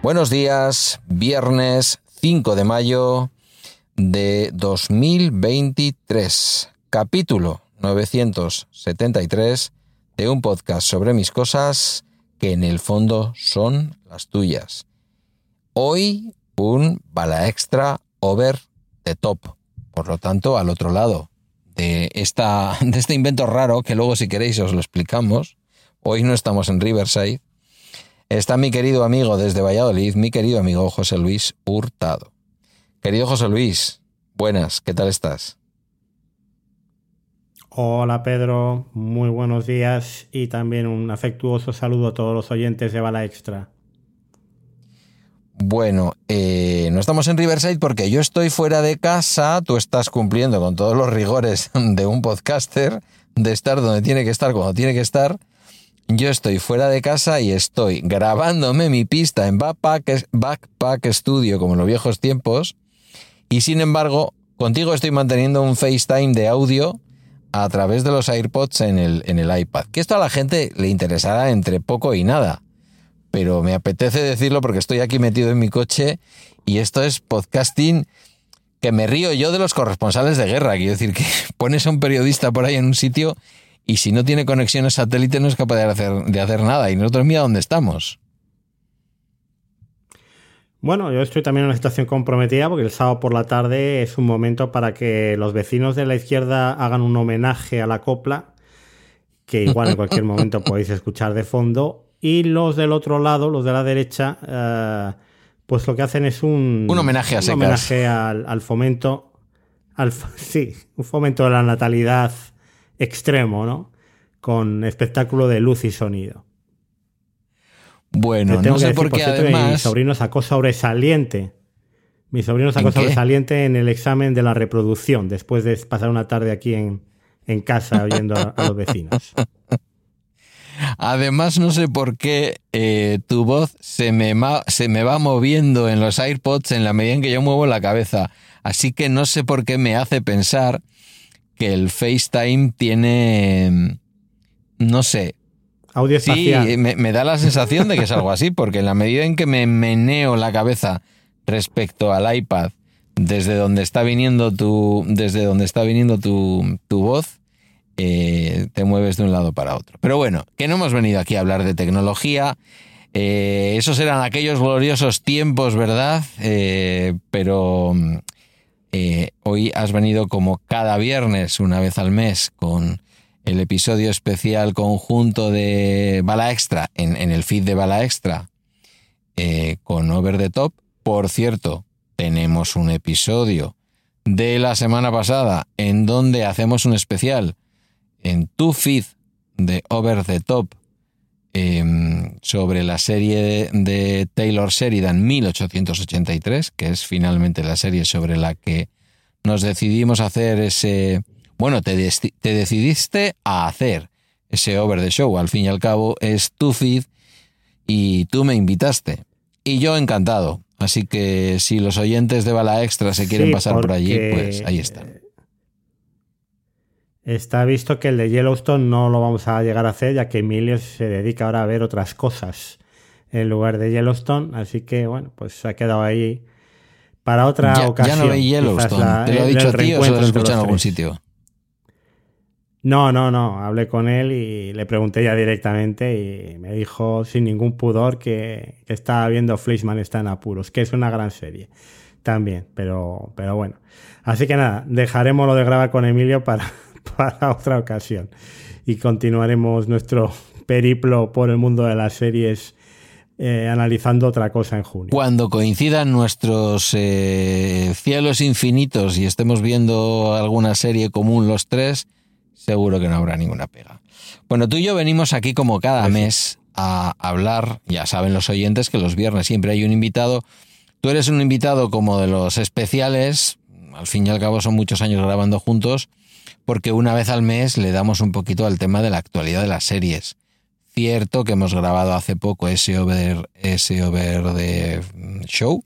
Buenos días, viernes 5 de mayo de 2023, capítulo 973 de un podcast sobre mis cosas que en el fondo son las tuyas. Hoy un bala extra over the top, por lo tanto al otro lado de, esta, de este invento raro que luego si queréis os lo explicamos. Hoy no estamos en Riverside. Está mi querido amigo desde Valladolid, mi querido amigo José Luis Hurtado. Querido José Luis, buenas, ¿qué tal estás? Hola Pedro, muy buenos días y también un afectuoso saludo a todos los oyentes de Bala Extra. Bueno, eh, no estamos en Riverside porque yo estoy fuera de casa, tú estás cumpliendo con todos los rigores de un podcaster, de estar donde tiene que estar cuando tiene que estar. Yo estoy fuera de casa y estoy grabándome mi pista en Backpack, Backpack Studio como en los viejos tiempos y sin embargo contigo estoy manteniendo un FaceTime de audio a través de los AirPods en el, en el iPad. Que esto a la gente le interesará entre poco y nada. Pero me apetece decirlo porque estoy aquí metido en mi coche y esto es podcasting que me río yo de los corresponsales de guerra. Quiero decir que pones a un periodista por ahí en un sitio y si no tiene conexiones satélite no es capaz de hacer, de hacer nada. Y nosotros mira dónde estamos. Bueno, yo estoy también en una situación comprometida porque el sábado por la tarde es un momento para que los vecinos de la izquierda hagan un homenaje a la copla, que igual en cualquier momento podéis escuchar de fondo, y los del otro lado, los de la derecha, eh, pues lo que hacen es un, un homenaje, a un homenaje al, fomento, al, sí, un fomento de la natalidad extremo, ¿no? Con espectáculo de luz y sonido. Bueno, no sé por qué además... Mi sobrino sacó sobresaliente. Mi sobrino sacó sobresaliente en el examen de la reproducción, después de pasar una tarde aquí en, casa oyendo a, los vecinos. Además, no sé por qué eh, tu voz se me, se me va moviendo en los AirPods en la medida en que yo muevo la cabeza. Así que no sé por qué me hace pensar que el FaceTime tiene, no sé, Audio Sí, me, da la sensación de que es algo así, porque en la medida en que me meneo la cabeza respecto al iPad, desde donde está viniendo tu, desde donde está viniendo tu, voz, eh, te mueves de un lado para otro. Pero bueno, que no hemos venido aquí a hablar de tecnología. Eh, esos eran aquellos gloriosos tiempos, ¿verdad? Eh, pero hoy has venido como cada viernes, una vez al mes, con el episodio especial conjunto de Bala Extra en, el feed de Bala Extra eh, con Over the Top. Por cierto, tenemos un episodio de la semana pasada en donde hacemos un especial en tu feed de Over the Top em, sobre la serie de Taylor Sheridan 1883, que es finalmente la serie sobre la que nos decidimos hacer ese bueno, te, decidiste a hacer ese over the show. Al fin y al cabo es tu feed y tú me invitaste. Y yo encantado. Así que si los oyentes de Bala Extra se quieren pasar por allí, pues ahí están. Está visto que el de Yellowstone no lo vamos a llegar a hacer, ya que Emilio se dedica ahora a ver otras cosas en lugar de Yellowstone. Así que, bueno, pues se ha quedado ahí para otra ocasión. Ya no ve Yellowstone. Te lo he dicho a ti o se lo escuchado en algún sitio. No, no, no. Hablé con él y le pregunté ya directamente y me dijo sin ningún pudor que, estaba viendo Fleischman está en apuros, que es una gran serie también, pero, pero bueno. Así que nada, dejaremos lo de grabar con Emilio para, para otra ocasión y continuaremos nuestro periplo por el mundo de las series eh, analizando otra cosa en junio. Cuando coincidan nuestros eh, cielos infinitos y estemos viendo alguna serie común los tres, seguro que no habrá ninguna pega. Bueno, tú y yo venimos aquí como cada pues mes a hablar, ya saben los oyentes que los viernes siempre hay un invitado. Tú eres un invitado como de los especiales, al fin y al cabo son muchos años grabando juntos, porque una vez al mes le damos un poquito al tema de la actualidad de las series. Cierto que hemos grabado hace poco ese over, ese over de show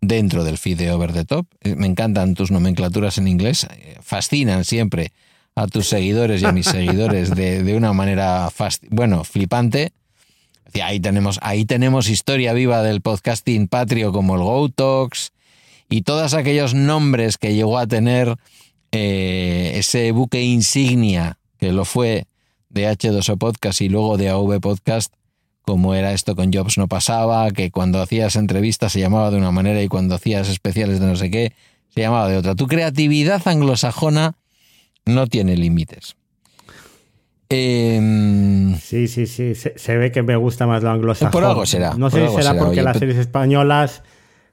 dentro del feed de Over the Top. Eh, Me encantan tus nomenclaturas en inglés, eh, fascinan siempre a tus seguidores y a mis seguidores de, de una manera, bueno, flipante. Ahí tenemos, ahí tenemos historia viva del podcasting patrio como el Go Talks y todos aquellos nombres que llegó a tener eh, ese buque insignia que lo fue de H2O Podcast y luego de AV Podcast, como era esto con Jobs no pasaba, que cuando hacías entrevistas se llamaba de una manera y cuando hacías especiales de no sé qué se llamaba de otra. Tu creatividad anglosajona no tiene límites. Eh, sí, sí, sí. Se, se, ve que me gusta más lo anglosajón. Por algo será. No sé si será, será, porque Oye, las series españolas,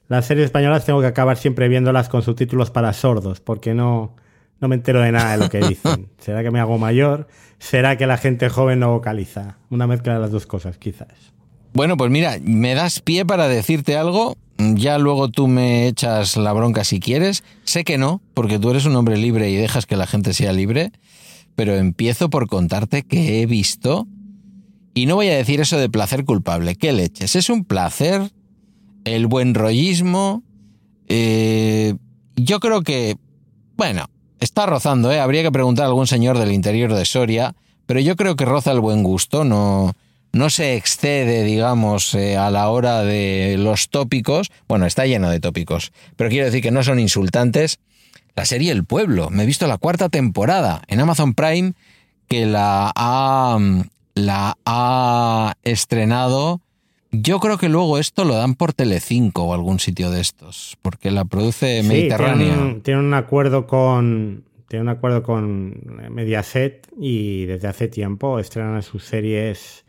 las series españolas tengo que acabar siempre viéndolas con subtítulos para sordos, porque no, no me entero de nada de lo que dicen. ¿Será que me hago mayor? ¿Será que la gente joven no vocaliza? Una mezcla de las dos cosas, quizás. Bueno, pues mira, me das pie para decirte algo. Ya luego tú me echas la bronca si quieres. Sé que no, porque tú eres un hombre libre y dejas que la gente sea libre. Pero empiezo por contarte que he visto. Y no voy a decir eso de placer culpable. ¿Qué leches? Es un placer. El buen rollismo. Eh, yo creo que. Bueno, está rozando, ¿eh? Habría que preguntar a algún señor del interior de Soria. Pero yo creo que roza el buen gusto. No no se excede, digamos, eh, a la hora de los tópicos. Bueno, está lleno de tópicos, pero quiero decir que no son insultantes. La serie El Pueblo, me he visto la cuarta temporada en Amazon Prime que la ha, la ha estrenado. Yo creo que luego esto lo dan por Telecinco o algún sitio de estos, porque la produce sí, Mediterránea. Tiene un, tiene un acuerdo con tiene un acuerdo con Mediaset y desde hace tiempo estrenan sus series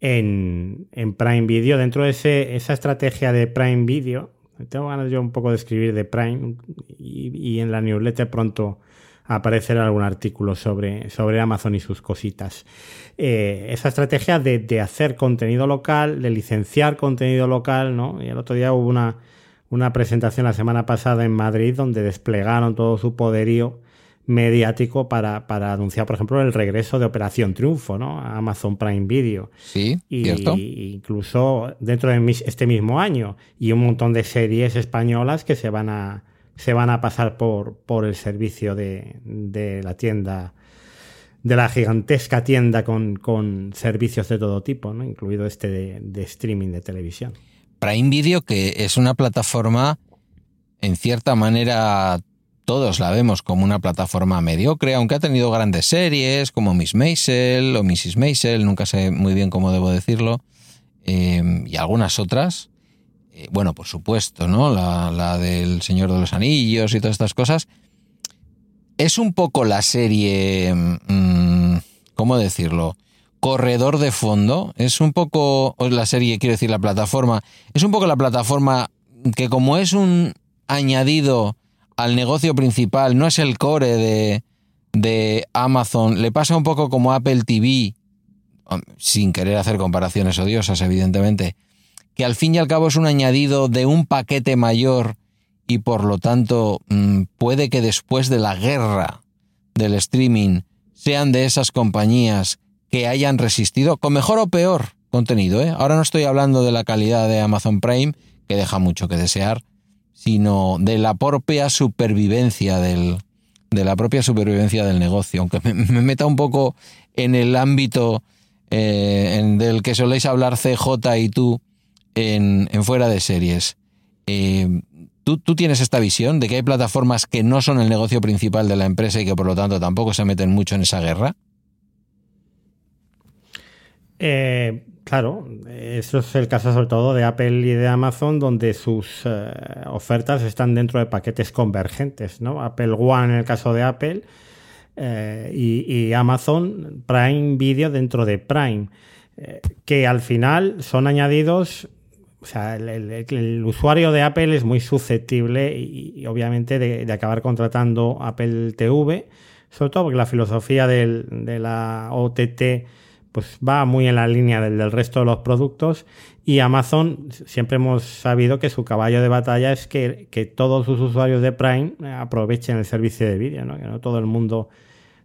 en, en, Prime Video. Dentro de ese, esa estrategia de Prime Video, tengo ganas yo un poco de escribir de Prime y, en la newsletter pronto aparecerá algún artículo sobre, sobre Amazon y sus cositas. Eh, esa estrategia de, de, hacer contenido local, de licenciar contenido local, ¿no? Y el otro día hubo una, una presentación la semana pasada en Madrid donde desplegaron todo su poderío mediático para, para, anunciar, por ejemplo, el regreso de Operación Triunfo, ¿no? A Amazon Prime Video. Sí, y, cierto. incluso dentro de este mismo año. Y un montón de series españolas que se van a, se van a pasar por, por el servicio de, de la tienda, de la gigantesca tienda con, con servicios de todo tipo, ¿no? Incluido este de, de streaming de televisión. Prime Video, que es una plataforma en cierta manera todos la vemos como una plataforma mediocre, aunque ha tenido grandes series como Miss Maisel o Mrs. Maisel, nunca sé muy bien cómo debo decirlo, eh, y algunas otras. Eh, bueno, por supuesto, ¿no? La, la, del Señor de los Anillos y todas estas cosas. Es un poco la serie, mmm, ¿cómo decirlo? Corredor de fondo. Es un poco la serie, quiero decir, la plataforma. Es un poco la plataforma que como es un añadido al negocio principal, no es el core de, de Amazon, le pasa un poco como Apple TV, sin querer hacer comparaciones odiosas, evidentemente, que al fin y al cabo es un añadido de un paquete mayor y por lo tanto mm, puede que después de la guerra del streaming sean de esas compañías que hayan resistido con mejor o peor contenido. ¿eh? Ahora no estoy hablando de la calidad de Amazon Prime, que deja mucho que desear, sino de la propia supervivencia del, de la propia supervivencia del negocio, aunque me, me meta un poco en el ámbito eh, en del que soléis hablar CJ y tú en, en fuera de series. Eh, ¿tú, ¿Tú tienes esta visión de que hay plataformas que no son el negocio principal de la empresa y que por lo tanto tampoco se meten mucho en esa guerra? Eh, Claro, eso es el caso sobre todo de Apple y de Amazon, donde sus eh, ofertas están dentro de paquetes convergentes, ¿no? Apple One en el caso de Apple eh, y, Amazon Prime Video dentro de Prime, eh, que al final son añadidos. O sea, el, usuario de Apple es muy susceptible y, obviamente de, acabar contratando Apple TV, sobre todo porque la filosofía de la OTT pues va muy en la línea del, del, resto de los productos y Amazon siempre hemos sabido que su caballo de batalla es que, que todos sus usuarios de Prime aprovechen el servicio de vídeo, ¿no? que no todo el mundo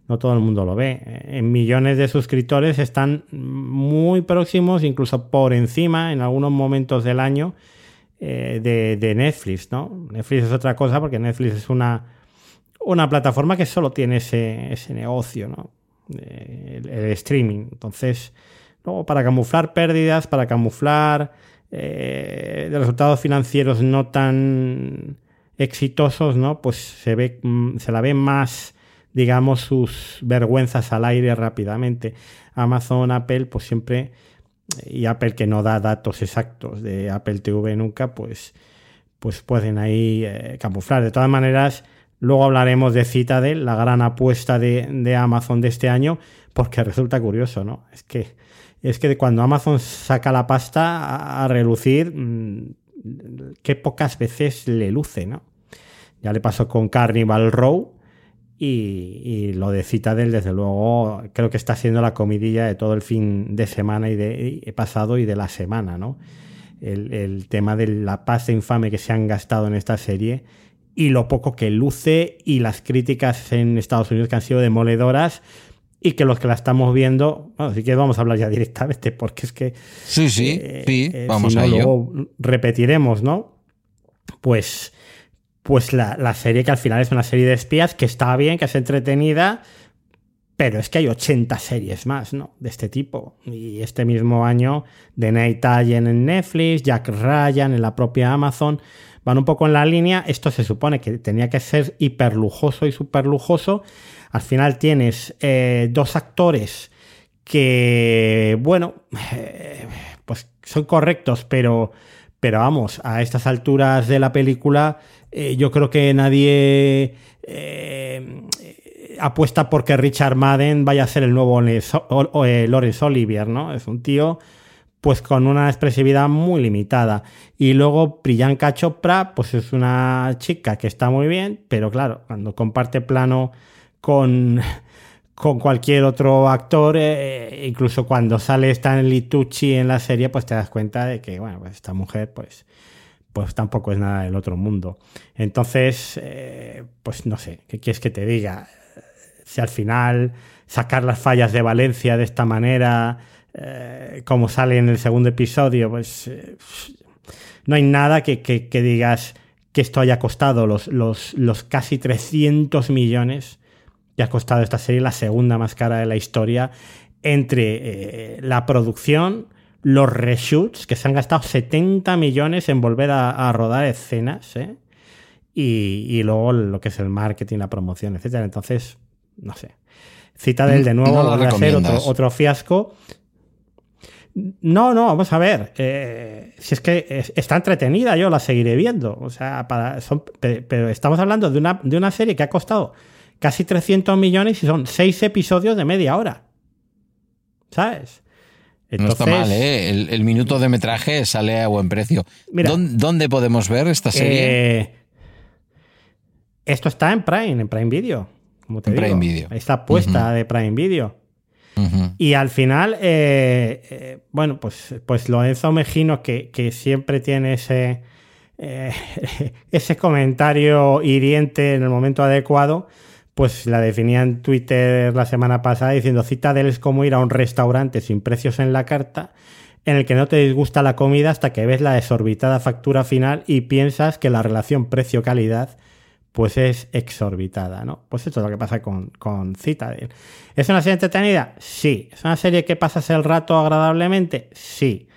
no todo el mundo lo ve. En millones de suscriptores están muy próximos, incluso por encima en algunos momentos del año eh, de, Netflix, ¿no? Netflix es otra cosa porque Netflix es una, una plataforma que solo tiene ese, ese negocio, ¿no? El, streaming. Entonces, luego para camuflar pérdidas, para camuflar eh, resultados financieros no tan exitosos, ¿no? Pues se ve, mm, se la ve más digamos, sus vergüenzas al aire rápidamente. Amazon, Apple, pues siempre, y Apple que no da datos exactos de Apple TV nunca, pues, pues pueden ahí eh, camuflar. De todas maneras, luego hablaremos de Citadel, la gran apuesta de, Amazon de este año, porque resulta curioso, ¿no? Es que, es que cuando Amazon saca la pasta a, relucir, mm, qué pocas veces le luce, ¿no? Ya le pasó con Carnival Row, y, lo de Citadel, desde luego, creo que está siendo la comidilla de todo el fin de semana y de pasado y de la semana, ¿no? El, tema de la pasta infame que se han gastado en esta serie y lo poco que luce y las críticas en Estados Unidos que han sido demoledoras y que los que la estamos viendo, bueno, así que vamos a hablar ya directamente porque es que... Sí, sí, eh, sí, eh, vamos a Luego repetiremos, ¿no? Pues pues la, serie que al final es una serie de espías que está bien, que es entretenida, pero es que hay 80 series más, ¿no? De este tipo. Y este mismo año, The Night Allen en Netflix, Jack Ryan en la propia Amazon, van un poco en la línea. Esto se supone que tenía que ser hiper lujoso y súper lujoso. Al final tienes eh, dos actores que, bueno, eh, pues son correctos, pero, pero vamos, a estas alturas de la película eh, yo creo que nadie eh, apuesta porque Richard Madden vaya a ser el nuevo Lawrence Olivier, ¿no? Es un tío pues con una expresividad muy limitada. Y luego Priyanka Chopra, pues es una chica que está muy bien, pero claro, cuando comparte plano con, con cualquier otro actor, incluso cuando sale Stanley Tucci en la serie, pues te das cuenta de que, bueno, pues esta mujer, pues pues tampoco es nada del otro mundo. Entonces, eh, pues no sé, ¿qué quieres que te diga? Si al final sacar las fallas de Valencia de esta manera, eh, como sale en el segundo episodio, pues eh, no hay nada que, digas que esto haya costado los, los, los casi 300 millones que ha costado esta serie, la segunda más cara de la historia, entre la producción, los reshoots, que se han gastado 70 millones en volver a, rodar escenas, ¿eh? y, luego lo que es el marketing, la promoción, etcétera. Entonces, no sé. Citadel de nuevo va a ser otro, fiasco. No, no, vamos a ver. Eh, si es que está entretenida, yo la seguiré viendo. O sea, para, pero estamos hablando de una, de una serie que ha costado casi 300 millones y son seis episodios de media hora. ¿Sabes? no está mal, ¿eh? El, minuto de metraje sale a buen precio. ¿Dónde, podemos ver esta serie? Eh, esto está en Prime, en Prime Video. Como te en Prime Video. Está puesta de Prime Video. Y al final, eh, eh, bueno, pues, pues Lorenzo Mejino, que, que siempre tiene ese, ese comentario hiriente en el momento adecuado, pues la definía en Twitter la semana pasada diciendo Citadel es como ir a un restaurante sin precios en la carta en el que no te disgusta la comida hasta que ves la desorbitada factura final y piensas que la relación precio-calidad pues es exorbitada, ¿no? Pues esto es lo que pasa con, con Citadel. ¿Es una serie entretenida? Sí. ¿Es una serie que pasas el rato agradablemente? Sí.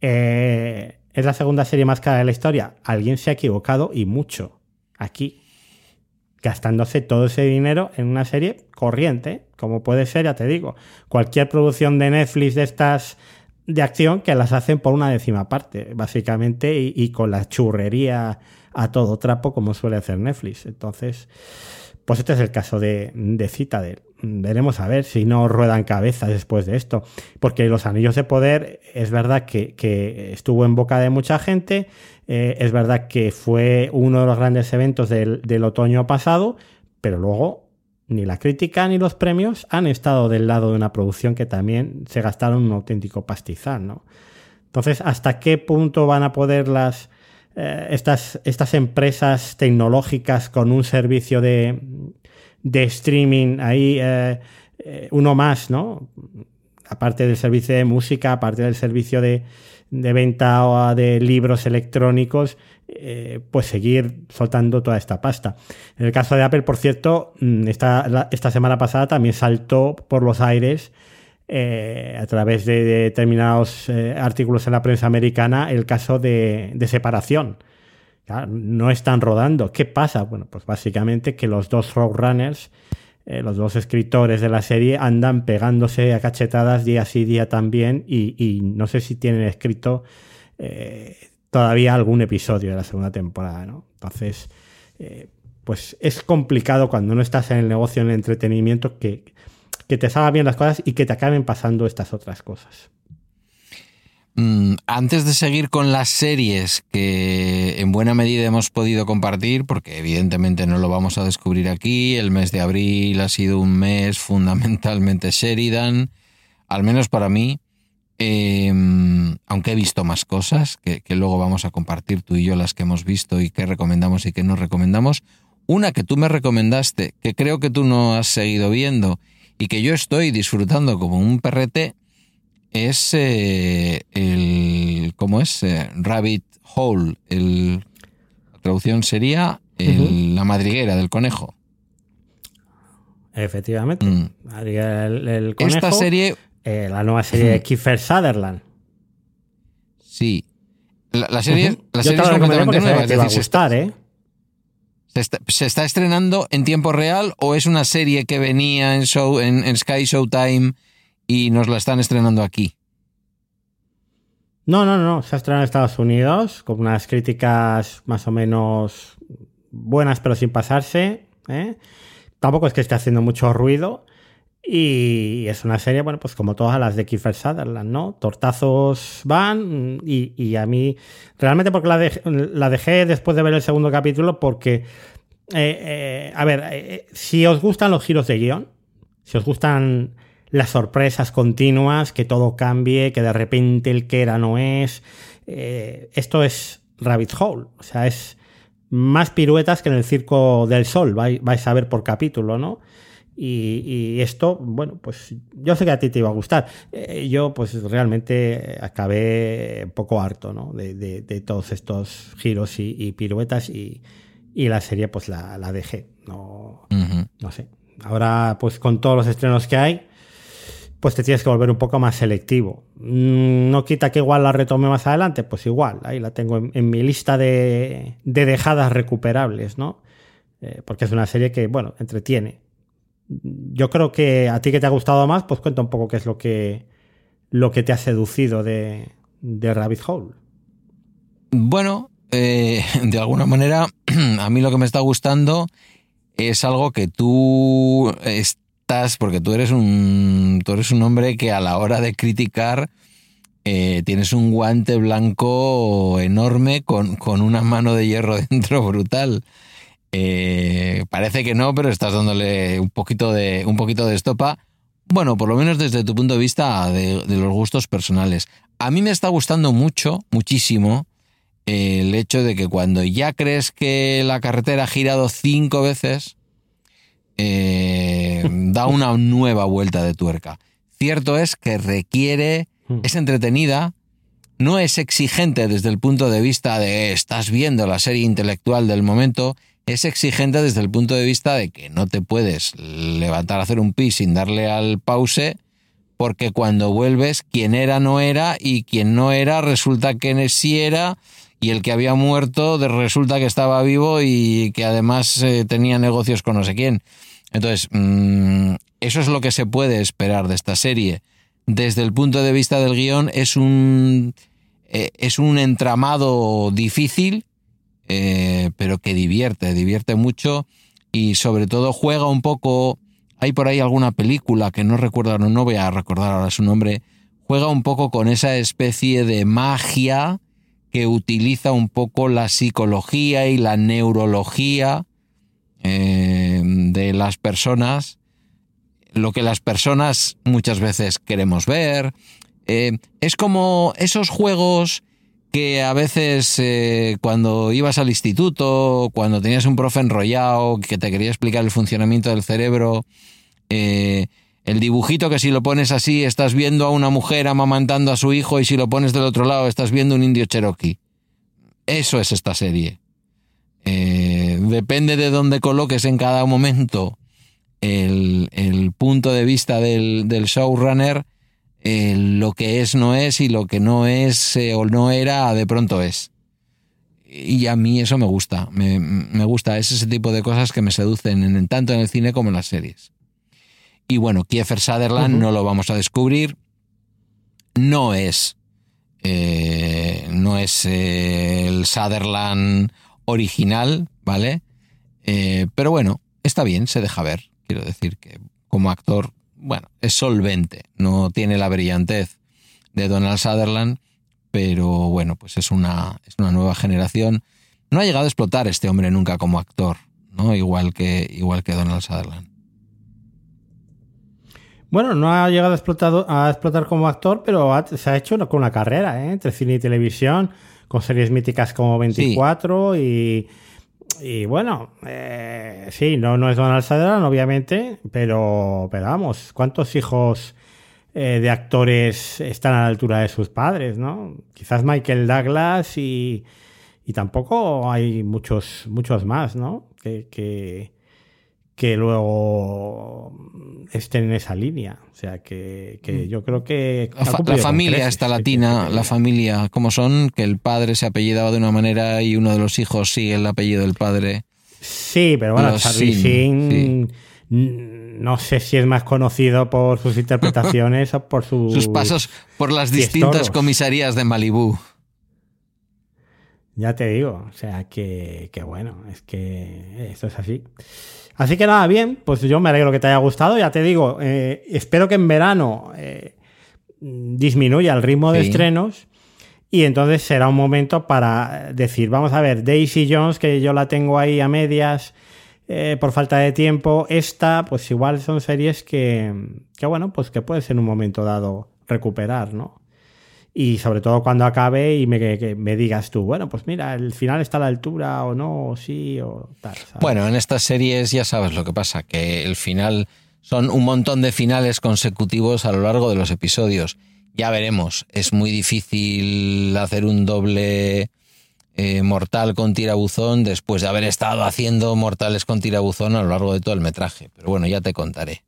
Eh, ¿Es la segunda serie más cara de la historia? Alguien se ha equivocado y mucho. Aquí gastándose todo ese dinero en una serie corriente, como puede ser, ya te digo, cualquier producción de Netflix de estas de acción que las hacen por una décima parte, básicamente, y, con la churrería a todo trapo, como suele hacer Netflix. Entonces, pues este es el caso de, de Citadel. Veremos a ver si no ruedan cabezas después de esto. Porque los anillos de poder es verdad que, que estuvo en boca de mucha gente, eh, es verdad que fue uno de los grandes eventos del, otoño pasado, pero luego ni la crítica ni los premios han estado del lado de una producción que también se gastaron un auténtico pastizal, ¿no? Entonces, ¿hasta qué punto van a poder las, eh, estas, estas empresas tecnológicas con un servicio de, de streaming ahí, eh, eh, uno más, ¿no? Aparte del servicio de música, aparte del servicio de, de venta de libros electrónicos, pues seguir soltando toda esta pasta. En el caso de Apple, por cierto, mm, esta, esta semana pasada también saltó por los aires eh, a través de determinados eh, artículos en la prensa americana el caso de, separación. no están rodando. ¿Qué pasa? Bueno, pues básicamente que los dos roadrunners, los dos escritores de la serie, andan pegándose a cachetadas día sí, día también y, no sé si tienen escrito todavía algún episodio de la segunda temporada, ¿no? Entonces, eh, pues es complicado cuando no estás en el negocio, en el entretenimiento, que, que te salgan bien las cosas y que te acaben pasando estas otras cosas. Mm, antes de seguir con las series que en buena medida hemos podido compartir, porque evidentemente no lo vamos a descubrir aquí, el mes de abril ha sido un mes fundamentalmente Sheridan, al menos para mí, Em, aunque he visto más cosas que, luego vamos a compartir tú y yo las que hemos visto y que recomendamos y que no recomendamos. Una que tú me recomendaste, que creo que tú no has seguido viendo y que yo estoy disfrutando como un perrete, es eh, el. ¿Cómo es? Eh, Rabbit Hole. El, la traducción sería la madriguera del conejo. Efectivamente. Mm. Conejo. Esta serie eh, la nueva serie de Kiefer Sutherland. Sí. La, serie, la serie es completamente nueva. Te va a gustar, ¿eh? Se está, estrenando en tiempo real o es una serie que venía en, show, en, Sky Showtime y nos la están estrenando aquí? No, no, no. Se ha estrenado en Estados Unidos con unas críticas más o menos buenas, pero sin pasarse. ¿eh? Tampoco es que esté haciendo mucho ruido. Y es una serie, bueno, pues como todas las de Kiefer Sutherland, ¿no? Tortazos van y, a mí, realmente porque la, dejé después de ver el segundo capítulo porque, eh, eh, a ver, eh, si os gustan los giros de guion, si os gustan las sorpresas continuas, que todo cambie, que de repente el que era no es, esto es Rabbit Hole, o sea, es más piruetas que en el Circo del Sol, vais a ver por capítulo, ¿no? Y, esto, bueno, pues yo sé que a ti te iba a gustar. Eh, yo, pues realmente acabé un poco harto, ¿no? De, todos estos giros y, piruetas y, la serie, pues la, dejé. No, no sé. Ahora, pues con todos los estrenos que hay, pues te tienes que volver un poco más selectivo. Mm, no quita que igual la retome más adelante, pues igual, ahí la tengo en, mi lista de, dejadas recuperables, ¿no? Eh, porque es una serie que, bueno, entretiene yo creo que a ti que te ha gustado más, pues cuenta un poco qué es lo que, lo que te ha seducido de, Rabbit Hole. Bueno, eh, de alguna manera, a mí lo que me está gustando es algo que tú estás, porque tú eres un, tú eres un hombre que a la hora de criticar eh, tienes un guante blanco enorme con, con una mano de hierro dentro brutal. Eh, parece que no, pero estás dándole un poquito de, un poquito de estopa. Bueno, por lo menos desde tu punto de vista de, los gustos personales. A mí me está gustando mucho, muchísimo, el hecho de que cuando ya crees que la carretera ha girado cinco veces, eh, da una nueva vuelta de tuerca. Cierto es que requiere, hmm. es entretenida, no es exigente desde el punto de vista de estás viendo la serie intelectual del momento, es exigente desde el punto de vista de que no te puedes levantar a hacer un pis sin darle al pause, porque cuando vuelves, quien era no era y quien no era resulta que sí era y el que había muerto resulta que estaba vivo y que además eh, tenía negocios con no sé quién. Entonces, mm, eso es lo que se puede esperar de esta serie. Desde el punto de vista del guion, es un, eh, es un entramado difícil eh, pero que divierte, divierte mucho y sobre todo juega un poco, hay por ahí alguna película que no recuerdo, no, voy a recordar ahora su nombre, juega un poco con esa especie de magia que utiliza un poco la psicología y la neurología eh, de las personas, lo que las personas muchas veces queremos ver. Eh, es como esos juegos que a veces eh, cuando ibas al instituto, cuando tenías un profe enrollado que te quería explicar el funcionamiento del cerebro, eh, el dibujito que si lo pones así estás viendo a una mujer amamantando a su hijo y si lo pones del otro lado estás viendo un indio cherokee. Eso es esta serie. Eh, depende de dónde coloques en cada momento el, punto de vista del, del showrunner, eh, lo que es no es y lo que no es eh, o no era de pronto es. Y a mí eso me gusta, me, gusta, es ese tipo de cosas que me seducen en, tanto en el cine como en las series. Y bueno, Kiefer Sutherland no lo vamos a descubrir, no es, eh, no es el Sutherland original, ¿vale? pero bueno, está bien, se deja ver. Quiero decir que como actor bueno, es solvente, no tiene la brillantez de Donald Sutherland, pero bueno, pues es una, es una nueva generación. No ha llegado a explotar este hombre nunca como actor, ¿no? Igual que, igual que Donald Sutherland. Bueno, no ha llegado a explotar, a explotar como actor, pero se ha hecho con una carrera, ¿eh? entre cine y televisión, con series míticas como 24 y y bueno, eh, sí, no, no es Donald Sutherland, obviamente, pero, pero vamos, ¿cuántos hijos eh, de actores están a la altura de sus padres, no? Quizás Michael Douglas y, y tampoco hay muchos, muchos más, ¿no? Que, que, que luego estén en esa línea. O sea, que, que mm. yo creo que... La, familia está latina, la familia, como son, que el padre se apellidaba de una manera y uno de los hijos sigue el apellido del padre. Sí, pero bueno, Charlie no sé si es más conocido por sus interpretaciones o por sus... Sus pasos por las distintas comisarías de Malibú. Ya te digo, o sea, que, que bueno, es que esto es así. Así que nada, bien, pues yo me alegro que te haya gustado. Ya te digo, eh, espero que en verano eh, disminuya el ritmo de estrenos y entonces será un momento para decir, vamos a ver, Daisy Jones, que yo la tengo ahí a medias eh, por falta de tiempo, esta, pues igual son series que, que, bueno, pues que puede ser en un momento dado recuperar, ¿no? Y sobre todo cuando acabe y me, me digas tú, bueno, pues mira, el final está a la altura o no, o sí, o tal. Bueno, en estas series ya sabes lo que pasa, que el final son un montón de finales consecutivos a lo largo de los episodios. Ya veremos, es muy difícil hacer un doble eh, mortal con tirabuzón después de haber estado haciendo mortales con tirabuzón a lo largo de todo el metraje. Pero bueno, ya te contaré.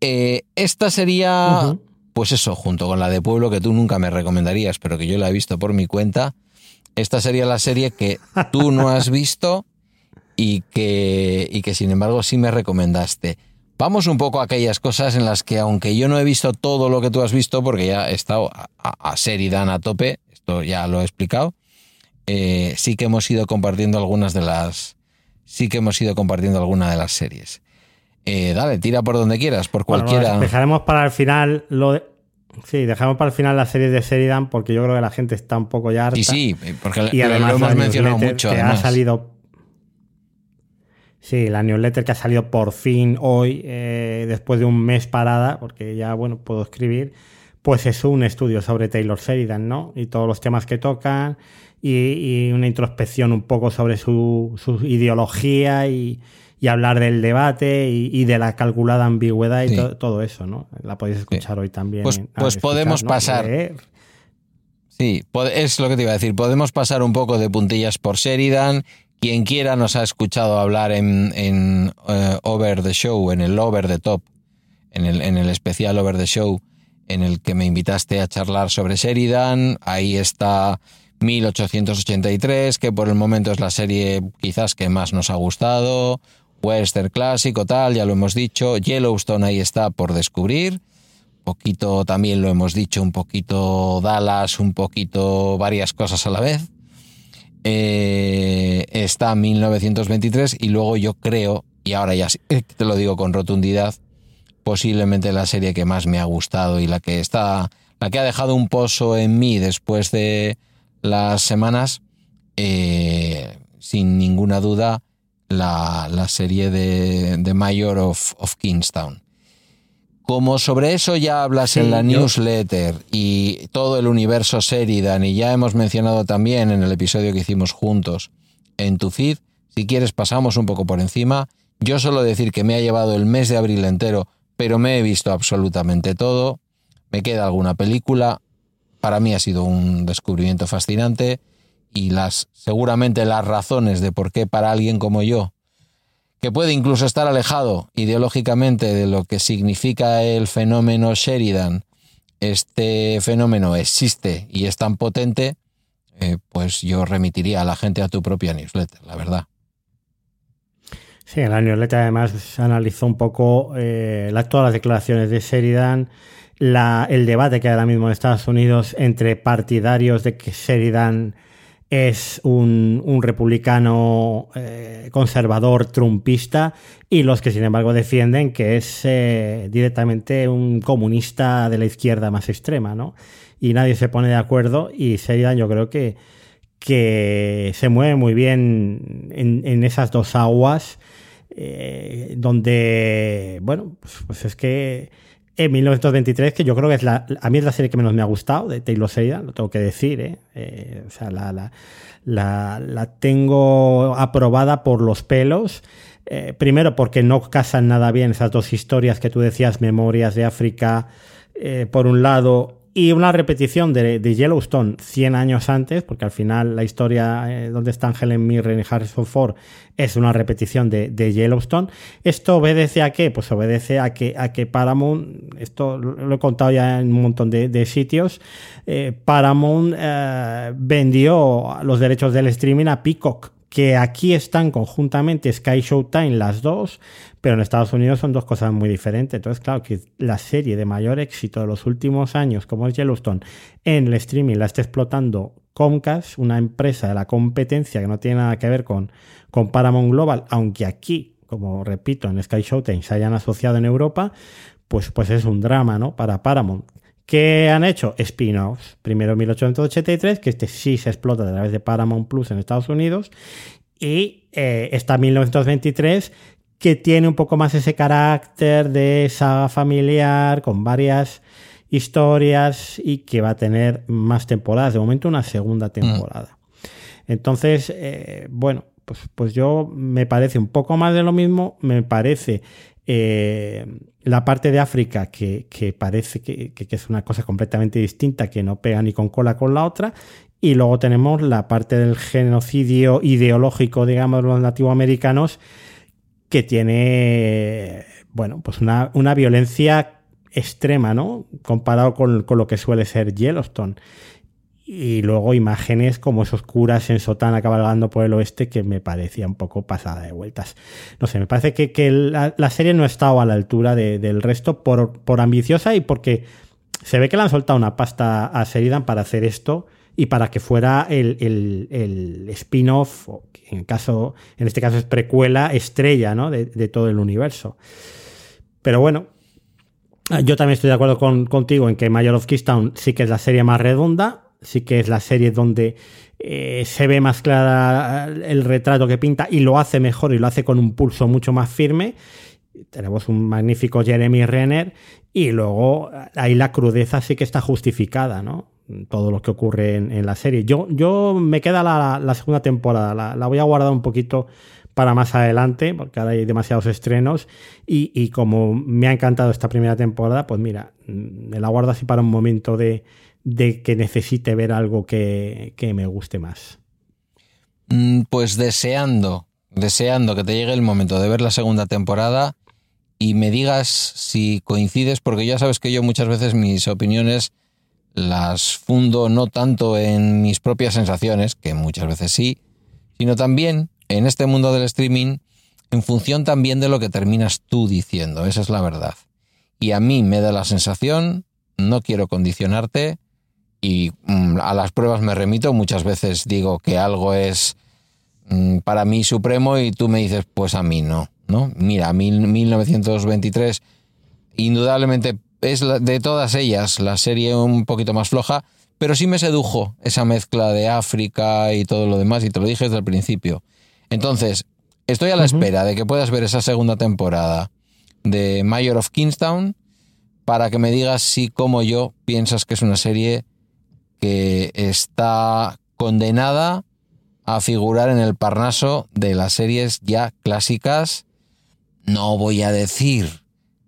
Eh, esta sería pues eso, junto con la de Pueblo que tú nunca me recomendarías, pero que yo la he visto por mi cuenta, esta sería la serie que tú no has visto y que, y que sin embargo sí me recomendaste. Vamos un poco a aquellas cosas en las que, aunque yo no he visto todo lo que tú has visto, porque ya he estado a, a, Seridan a tope, esto ya lo he explicado, eh, sí que hemos ido compartiendo algunas de las. Sí que hemos ido compartiendo algunas de las series. Eh, dale, tira por donde quieras, por cualquiera. dejaremos para el final lo de... Sí, dejamos para el final la serie de Seridan porque yo creo que la gente está un poco ya harta. Y sí, porque y además lo hemos mencionado mucho. Que ha salido. Sí, la newsletter que ha salido por fin hoy, eh, después de un mes parada, porque ya, bueno, puedo escribir, pues es un estudio sobre Taylor Sheridan, ¿no? Y todos los temas que tocan y, y una introspección un poco sobre su, su ideología y, y hablar del debate y, de la calculada ambigüedad y todo eso, ¿no? La podéis escuchar hoy también. Pues, pues podemos pasar. Sí, es lo que te iba a decir. Podemos pasar un poco de puntillas por Sheridan. Quien quiera nos ha escuchado hablar en, en eh, Over the Show, en el Over the Top, en el, en el especial Over the Show, en el que me invitaste a charlar sobre Sheridan. Ahí está 1883, que por el momento es la serie quizás que más nos ha gustado western clásico, tal, ya lo hemos dicho. Yellowstone ahí está por descubrir. Poquito también lo hemos dicho, un poquito Dallas, un poquito varias cosas a la vez. Eh, está 1923 y luego yo creo, y ahora ya te lo digo con rotundidad, posiblemente la serie que más me ha gustado y la que está, la que ha dejado un pozo en mí después de las semanas, eh, sin ninguna duda, la, serie de, Mayor of, of, Kingstown. Como sobre eso ya hablas Sí, en la yo- newsletter y todo el universo Sheridan y ya hemos mencionado también en el episodio que hicimos juntos en tu feed, si quieres pasamos un poco por encima. Yo solo decir que me ha llevado el mes de abril entero, pero me he visto absolutamente todo. Me queda alguna película. Para mí ha sido un descubrimiento fascinante y las seguramente las razones de por qué para alguien como yo que puede incluso estar alejado ideológicamente de lo que significa el fenómeno Sheridan, este fenómeno existe y es tan potente, eh, pues yo remitiría a la gente a tu propia newsletter, la verdad. Sí, en la newsletter además se analizó un poco eh, la- todas las declaraciones de Sheridan, el debate que hay ahora mismo en Estados Unidos entre partidarios de que Sheridan es un, un republicano eh, conservador trumpista y los que sin embargo defienden que es eh, directamente un comunista de la izquierda más extrema, ¿no? Y nadie se pone de acuerdo y Sheridan yo creo que, que se mueve muy bien en, en esas dos aguas eh, donde, bueno, pues, pues es que en 1923, que yo creo que es la, a mí es la serie que menos me ha gustado de Taylor Sheridan, lo tengo que decir, ¿eh? Eh, o sea, la, la, la, la tengo aprobada por los pelos. Eh, primero porque no casan nada bien esas dos historias que tú decías, Memorias de África, eh, por un lado, y una repetición de, Yellowstone 100 años antes, porque al final la historia eh, donde están Helen Mirren y Harrison Ford es una repetición de, Yellowstone. ¿Esto obedece a qué? Pues obedece a que, a que Paramount, esto lo he contado ya en un montón de, de sitios, eh, Paramount eh, vendió los derechos del streaming a Peacock, que aquí están conjuntamente Sky Showtime las dos, pero en Estados Unidos son dos cosas muy diferentes. Entonces, claro, que la serie de mayor éxito de los últimos años, como es Yellowstone, en el streaming la está explotando Comcast, una empresa de la competencia que no tiene nada que ver con, con Paramount Global, aunque aquí, como repito, en Sky Showtime se hayan asociado en Europa, pues, pues es un drama, ¿no? Para Paramount. ¿Qué han hecho? Spin-offs. Primero 1883, que este sí se explota a través de Paramount Plus en Estados Unidos. Y eh, está 1923, que tiene un poco más ese carácter de saga familiar, con varias historias y que va a tener más temporadas. De momento, una segunda temporada. Mm. Entonces, eh, bueno, pues, pues yo me parece un poco más de lo mismo. Me parece eh, la parte de África que, que parece que, que, es una cosa completamente distinta, que no pega ni con cola con la otra. Y luego tenemos la parte del genocidio ideológico, digamos, de los nativoamericanos, que tiene, bueno, pues una, una violencia extrema, ¿no? Comparado con, con, lo que suele ser Yellowstone. Y luego imágenes como esos curas en sotana cabalgando por el oeste que me parecía un poco pasada de vueltas. No sé, me parece que, que la, serie no ha estado a la altura de, del resto por, por, ambiciosa y porque se ve que le han soltado una pasta a Sheridan para hacer esto y para que fuera el, el, el spin-off, en, caso, en este caso es precuela, estrella ¿no? de, todo el universo. Pero bueno, yo también estoy de acuerdo con, contigo en que Mayor of Keystone sí que es la serie más redonda, sí que es la serie donde eh, se ve más clara el retrato que pinta y lo hace mejor y lo hace con un pulso mucho más firme. Tenemos un magnífico Jeremy Renner y luego ahí la crudeza sí que está justificada, ¿no? Todo lo que ocurre en, la serie. Yo, yo me queda la, la segunda temporada, la, la voy a guardar un poquito para más adelante, porque ahora hay demasiados estrenos. Y, y, como me ha encantado esta primera temporada, pues mira, me la guardo así para un momento de, de que necesite ver algo que, que, me guste más. Pues deseando, deseando que te llegue el momento de ver la segunda temporada y me digas si coincides, porque ya sabes que yo muchas veces mis opiniones las fundo no tanto en mis propias sensaciones, que muchas veces sí, sino también en este mundo del streaming en función también de lo que terminas tú diciendo, esa es la verdad. Y a mí me da la sensación, no quiero condicionarte y mm, a las pruebas me remito, muchas veces digo que algo es mm, para mí supremo y tú me dices pues a mí no, ¿no? Mira, mí 1923 indudablemente es de todas ellas la serie un poquito más floja, pero sí me sedujo esa mezcla de África y todo lo demás, y te lo dije desde el principio. Entonces, estoy a la uh -huh. espera de que puedas ver esa segunda temporada de Mayor of Kingstown, para que me digas si, como yo, piensas que es una serie que está condenada a figurar en el parnaso de las series ya clásicas. No voy a decir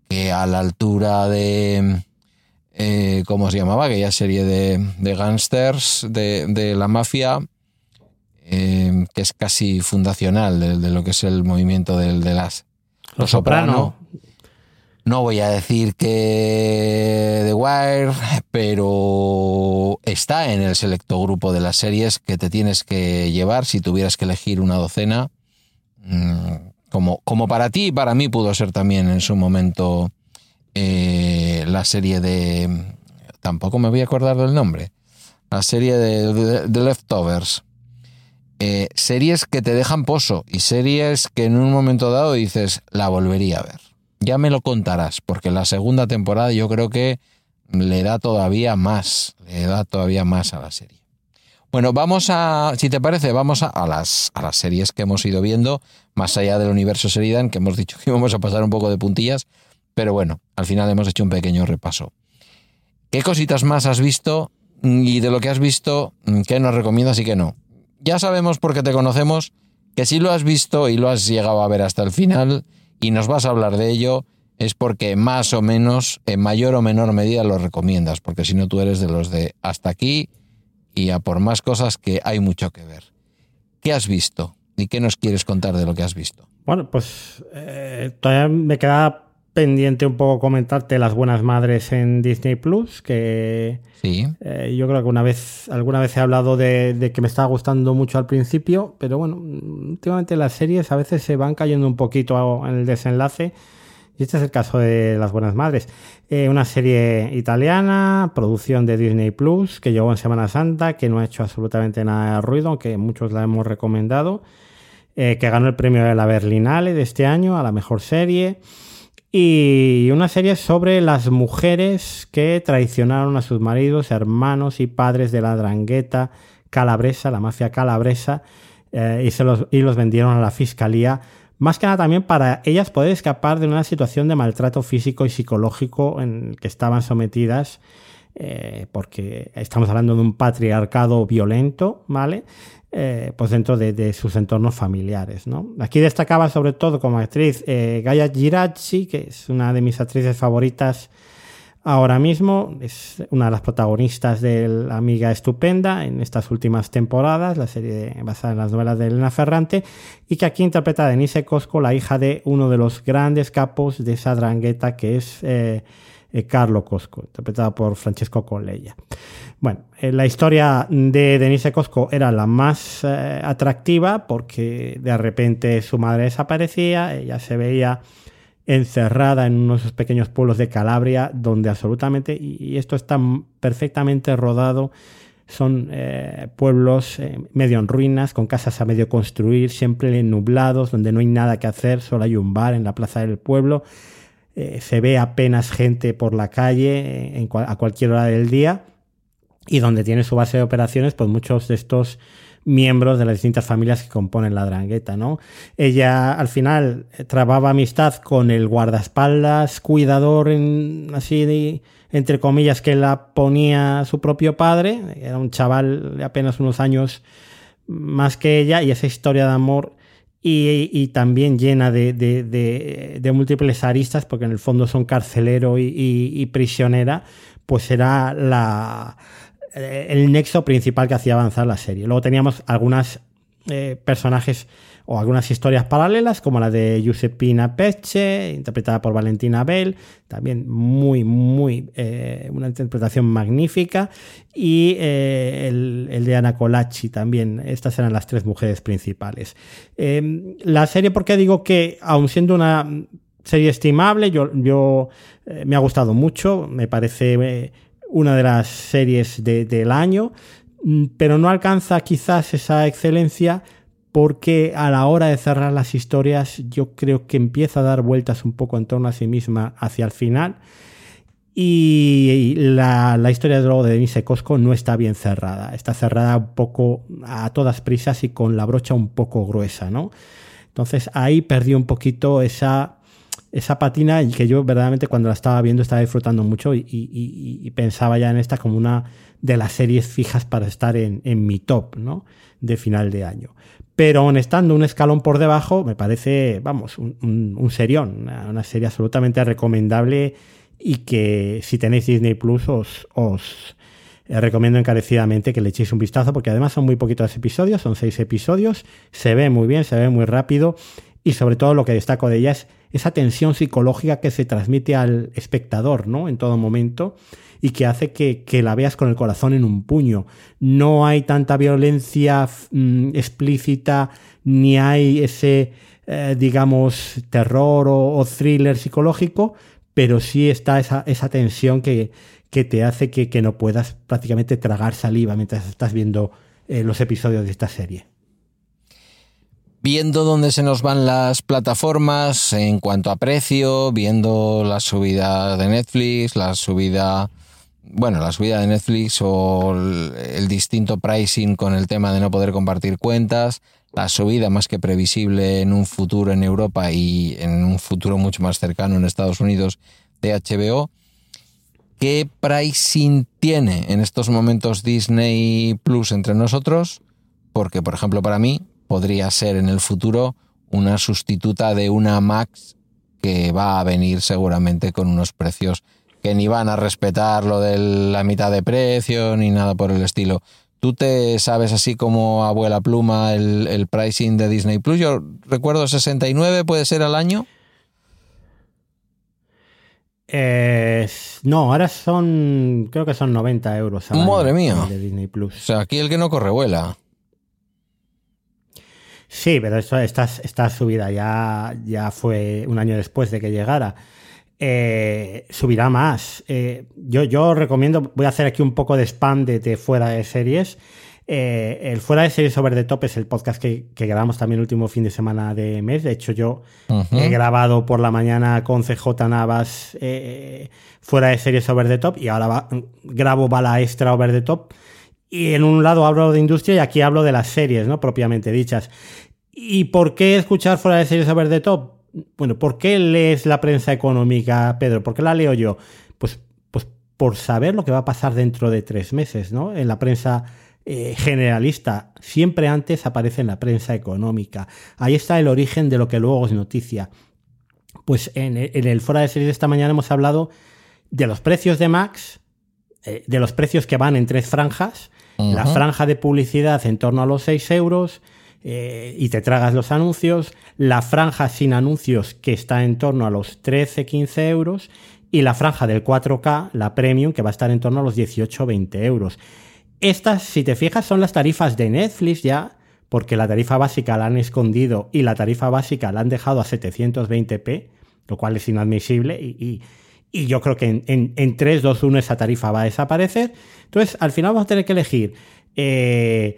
que a la altura de... Eh, ¿Cómo se llamaba? Aquella serie de, de gángsters de, la mafia, eh, que es casi fundacional de, lo que es el movimiento de, de las... Los Soprano. No voy a decir que The Wire, pero está en el selecto grupo de las series que te tienes que llevar si tuvieras que elegir una docena. Mm, como, como para ti y para mí pudo ser también en su momento eh, la serie de... Tampoco me voy a acordar del nombre. La serie de The Leftovers. Eh, series que te dejan pozo y series que en un momento dado dices, la volvería a ver. Ya me lo contarás, porque la segunda temporada yo creo que le da todavía más, le da todavía más a la serie. Bueno, vamos a, si te parece, vamos a, las, a las series que hemos ido viendo, más allá del universo Seridan, que hemos dicho que íbamos a pasar un poco de puntillas, pero bueno, al final hemos hecho un pequeño repaso. ¿Qué cositas más has visto y de lo que has visto, qué nos recomiendas y qué no? Ya sabemos porque te conocemos que si lo has visto y lo has llegado a ver hasta el final, y nos vas a hablar de ello, es porque más o menos, en mayor o menor medida, lo recomiendas, porque si no tú eres de los de hasta aquí y a por más cosas que hay mucho que ver. ¿Qué has visto? ¿Y qué nos quieres contar de lo que has visto? Bueno, pues eh, todavía me queda pendiente un poco comentarte las buenas madres en Disney Plus, que sí. Eh, yo creo que una vez, alguna vez he hablado de, que me estaba gustando mucho al principio, pero bueno, últimamente las series a veces se van cayendo un poquito en el desenlace. Y este es el caso de Las Buenas Madres. Eh, una serie italiana, producción de Disney Plus, que llegó en Semana Santa, que no ha hecho absolutamente nada de ruido, aunque muchos la hemos recomendado, eh, que ganó el premio de la Berlinale de este año a la mejor serie. Y una serie sobre las mujeres que traicionaron a sus maridos, hermanos y padres de la drangueta calabresa, la mafia calabresa, eh, y, se los, y los vendieron a la fiscalía. Más que nada también para ellas poder escapar de una situación de maltrato físico y psicológico en que estaban sometidas, eh, porque estamos hablando de un patriarcado violento, ¿vale? Eh, pues dentro de, sus entornos familiares. ¿no? Aquí destacaba sobre todo como actriz eh, Gaia Giracci, que es una de mis actrices favoritas ahora mismo, es una de las protagonistas de La Amiga Estupenda en estas últimas temporadas, la serie basada en las novelas de Elena Ferrante, y que aquí interpreta a Denise Cosco, la hija de uno de los grandes capos de esa drangueta que es... Eh, eh, Carlo Cosco, interpretado por Francesco Colleia. Bueno, eh, la historia de Denise Cosco era la más eh, atractiva porque de repente su madre desaparecía, ella se veía encerrada en unos pequeños pueblos de Calabria donde absolutamente, y esto está perfectamente rodado, son pueblos medio en ruinas, con casas a medio construir, siempre nublados, donde no hay nada que hacer, solo hay un bar en la plaza del pueblo eh, se ve apenas gente por la calle eh, a cualquier hora del día y donde tiene su base de operaciones, pues muchos de estos miembros de las distintas familias que componen la drangueta, ¿no? Ella al final trababa amistad con el guardaespaldas, cuidador, en, así de, entre comillas, que la ponía su propio padre, era un chaval de apenas unos años más que ella, y esa historia de amor y, también llena de, múltiples aristas, porque en el fondo son carcelero y, prisionera, pues era la, eh, el nexo principal que hacía avanzar la serie. Luego teníamos algunos eh, personajes o algunas historias paralelas, como la de Giuseppina Peche, interpretada por Valentina Bell, también muy, muy, eh, una interpretación magnífica, y eh, el, de Ana Colacci también, estas eran las tres mujeres principales. Em, la serie, porque digo que, aun siendo una serie estimable, yo, yo eh, me ha gustado mucho, me parece una de las series del año, mm, pero no alcanza quizás esa excelencia porque a la hora de cerrar las historias yo creo que empieza a dar vueltas un poco en torno a sí misma hacia el final y la, historia de luego de Denise Cosco no está bien cerrada, está cerrada un poco a todas prisas y con la brocha un poco gruesa, ¿no? Entonces ahí perdió un poquito esa esa patina y que yo verdaderamente cuando la estaba viendo estaba disfrutando mucho y, pensaba ya en esta como una de las series fijas para estar en, mi top ¿no? de final de año. Pero aún estando un escalón por debajo, me parece, vamos, un, serión, una, serie absolutamente recomendable y que si tenéis Disney Plus os, os eh, recomiendo encarecidamente que le echéis un vistazo porque además son muy poquitos episodios, son seis episodios, se ve muy bien, se ve muy rápido y sobre todo lo que destaco de ella es esa tensión psicológica que se transmite al espectador, ¿no? En todo momento y que hace que, la veas con el corazón en un puño. No hay tanta violencia mm, explícita, ni hay ese, eh, digamos, terror o, thriller psicológico, pero sí está esa, esa tensión que, que te hace que, no puedas prácticamente tragar saliva mientras estás viendo eh, los episodios de esta serie viendo dónde se nos van las plataformas en cuanto a precio, viendo la subida de Netflix, la subida, bueno, la subida de Netflix o el, distinto pricing con el tema de no poder compartir cuentas, la subida más que previsible en un futuro en Europa y en un futuro mucho más cercano en Estados Unidos de HBO. ¿Qué pricing tiene en estos momentos Disney Plus entre nosotros? Porque, por ejemplo, para mí, podría ser en el futuro una sustituta de una Max que va a venir seguramente con unos precios que ni van a respetar lo de la mitad de precio ni nada por el estilo. ¿Tú te sabes así como abuela pluma el, pricing de Disney Plus? Yo recuerdo 69, puede ser al año. Eh, no, ahora son, creo que son 90 euros al Madre mía. de Disney Plus. O sea, aquí el que no corre vuela. Sí, pero esto, esta, esta subida ya, ya fue un año después de que llegara. Eh, subirá más. Eh, yo, yo recomiendo, voy a hacer aquí un poco de spam de, fuera de series. Eh, el Fuera de Series Over the Top es el podcast que, grabamos también el último fin de semana de mes. De hecho, yo he grabado por la mañana con CJ Navas Fuera de Series Over the Top y ahora grabo Bala Extra Over the Top. Y en un lado hablo de industria y aquí hablo de las series, ¿no? Propiamente dichas. ¿Y por qué escuchar fuera de series ver de top? Bueno, ¿por qué lees la prensa económica, Pedro? ¿Por qué la leo yo? Pues, pues por saber lo que va a pasar dentro de tres meses, ¿no? En la prensa eh, generalista. Siempre antes aparece en la prensa económica. Ahí está el origen de lo que luego es noticia. Pues en, el fuera de series de esta mañana hemos hablado de los precios de Max, eh, de los precios que van en tres franjas, la franja de publicidad en torno a los 6 euros, eh, y te tragas los anuncios, la franja sin anuncios que está en torno a los 13-15 euros y la franja del 4K, la premium, que va a estar en torno a los 18-20 euros. Estas, si te fijas, son las tarifas de Netflix ya, porque la tarifa básica la han escondido y la tarifa básica la han dejado a 720p, lo cual es inadmisible y, yo creo que en, en, en 3, 2, 1 esa tarifa va a desaparecer. Entonces, al final vamos a tener que elegir eh,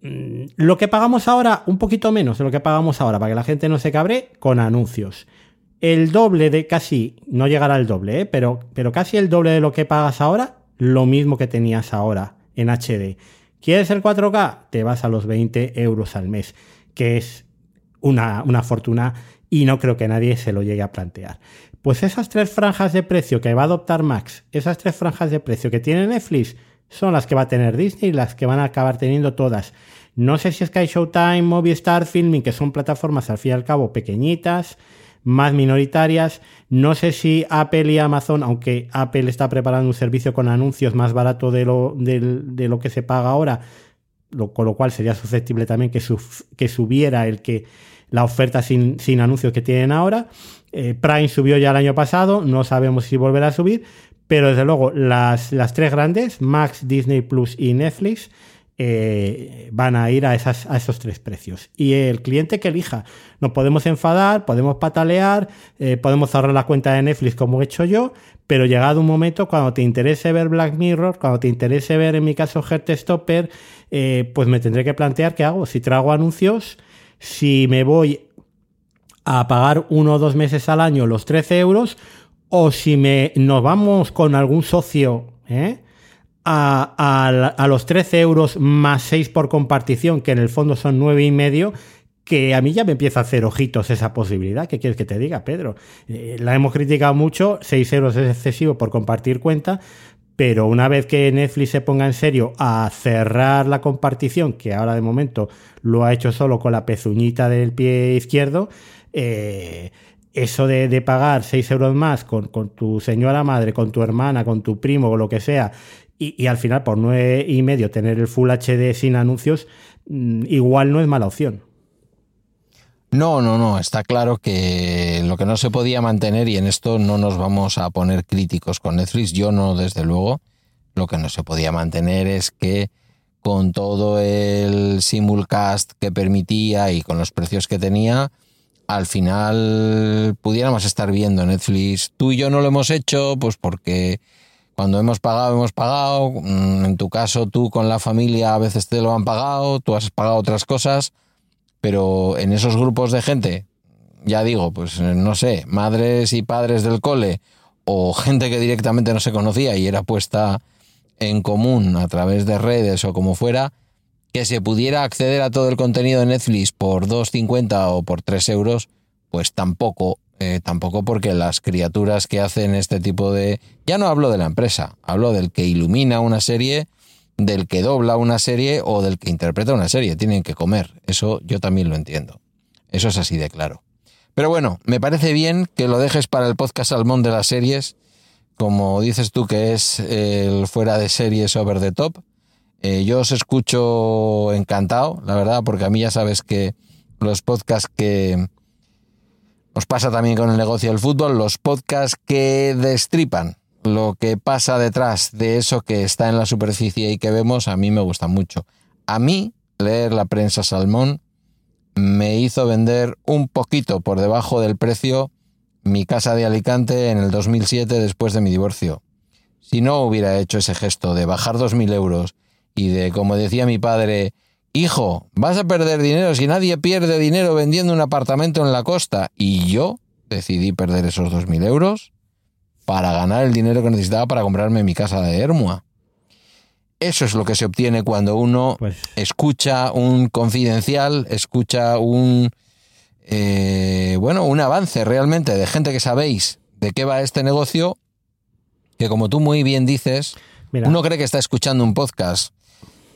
lo que pagamos ahora, un poquito menos de lo que pagamos ahora, para que la gente no se cabre, con anuncios. El doble de casi, no llegará al doble, ¿eh? pero, pero casi el doble de lo que pagas ahora, lo mismo que tenías ahora en HD. ¿Quieres el 4K? Te vas a los 20 euros al mes, que es una, una fortuna y no creo que nadie se lo llegue a plantear. Pues esas tres franjas de precio que va a adoptar Max, esas tres franjas de precio que tiene Netflix, son las que va a tener Disney y las que van a acabar teniendo todas. No sé si Sky Showtime, Movistar, Filming, que son plataformas al fin y al cabo pequeñitas, más minoritarias. No sé si Apple y Amazon, aunque Apple está preparando un servicio con anuncios más barato de lo, de, lo que se paga ahora, con lo cual sería susceptible también que, que subiera el que la oferta sin, sin anuncios que tienen ahora. Eh, Prime subió ya el año pasado, no sabemos si volverá a subir, pero desde luego, las, las tres grandes, Max, Disney Plus y Netflix, eh, van a ir a, esas, a esos tres precios. Y el cliente que elija, nos podemos enfadar, podemos patalear, eh, podemos cerrar la cuenta de Netflix como he hecho yo, pero llegado un momento cuando te interese ver Black Mirror, cuando te interese ver en mi caso Heartstopper, eh, pues me tendré que plantear qué hago. Si trago anuncios, si me voy a pagar uno o dos meses al año los 13 euros, o si me, nos vamos con algún socio ¿eh? a, los 13 euros más 6 por compartición, que en el fondo son 9 y medio, que a mí ya me empieza a hacer ojitos esa posibilidad. ¿Qué quieres que te diga, Pedro? Eh, la hemos criticado mucho, 6 euros es excesivo por compartir cuenta, pero una vez que Netflix se ponga en serio a cerrar la compartición, que ahora de momento lo ha hecho solo con la pezuñita del pie izquierdo, eh, eso de, pagar 6 euros más con, tu señora madre, con tu hermana, con tu primo o lo que sea, y, al final por nueve y medio tener el Full HD sin anuncios, mm, igual no es mala opción. No, no, no, está claro que lo que no se podía mantener, y en esto no nos vamos a poner críticos con Netflix, yo no, desde luego, lo que no se podía mantener es que con todo el simulcast que permitía y con los precios que tenía, al final pudiéramos estar viendo Netflix. Tú y yo no lo hemos hecho, pues porque cuando hemos pagado, hemos pagado. Mm, en tu caso, tú con la familia a veces te lo han pagado, tú has pagado otras cosas pero en esos grupos de gente, ya digo, pues eh, no sé, madres y padres del cole o gente que directamente no se conocía y era puesta en común a través de redes o como fuera, que se pudiera acceder a todo el contenido de Netflix por 2,50 o por 3 euros, pues tampoco, eh, tampoco porque las criaturas que hacen este tipo de... Ya no hablo de la empresa, hablo del que ilumina una serie del que dobla una serie o del que interpreta una serie. Tienen que comer. Eso yo también lo entiendo. Eso es así de claro. Pero bueno, me parece bien que lo dejes para el podcast Salmón de las series, como dices tú que es el fuera de series over the top. Eh, yo os escucho encantado, la verdad, porque a mí ya sabes que los podcasts que os pasa también con el negocio del fútbol, los podcasts que destripan lo que pasa detrás de eso que está en la superficie y que vemos, a mí me gusta mucho. A mí, leer la prensa salmón me hizo vender un poquito por debajo del precio mi casa de Alicante en el 2007 después de mi divorcio. Si no hubiera hecho ese gesto de bajar 2.000 euros y de, como decía mi padre, hijo, vas a perder dinero. Si nadie pierde dinero vendiendo un apartamento en la costa, y yo decidí perder esos 2.000 euros, para ganar el dinero que necesitaba para comprarme mi casa de Hermua. Eso es lo que se obtiene cuando uno pues escucha un confidencial, escucha un eh, bueno, un avance realmente de gente que sabéis de qué va este negocio, que como tú muy bien dices, uno cree que está escuchando un podcast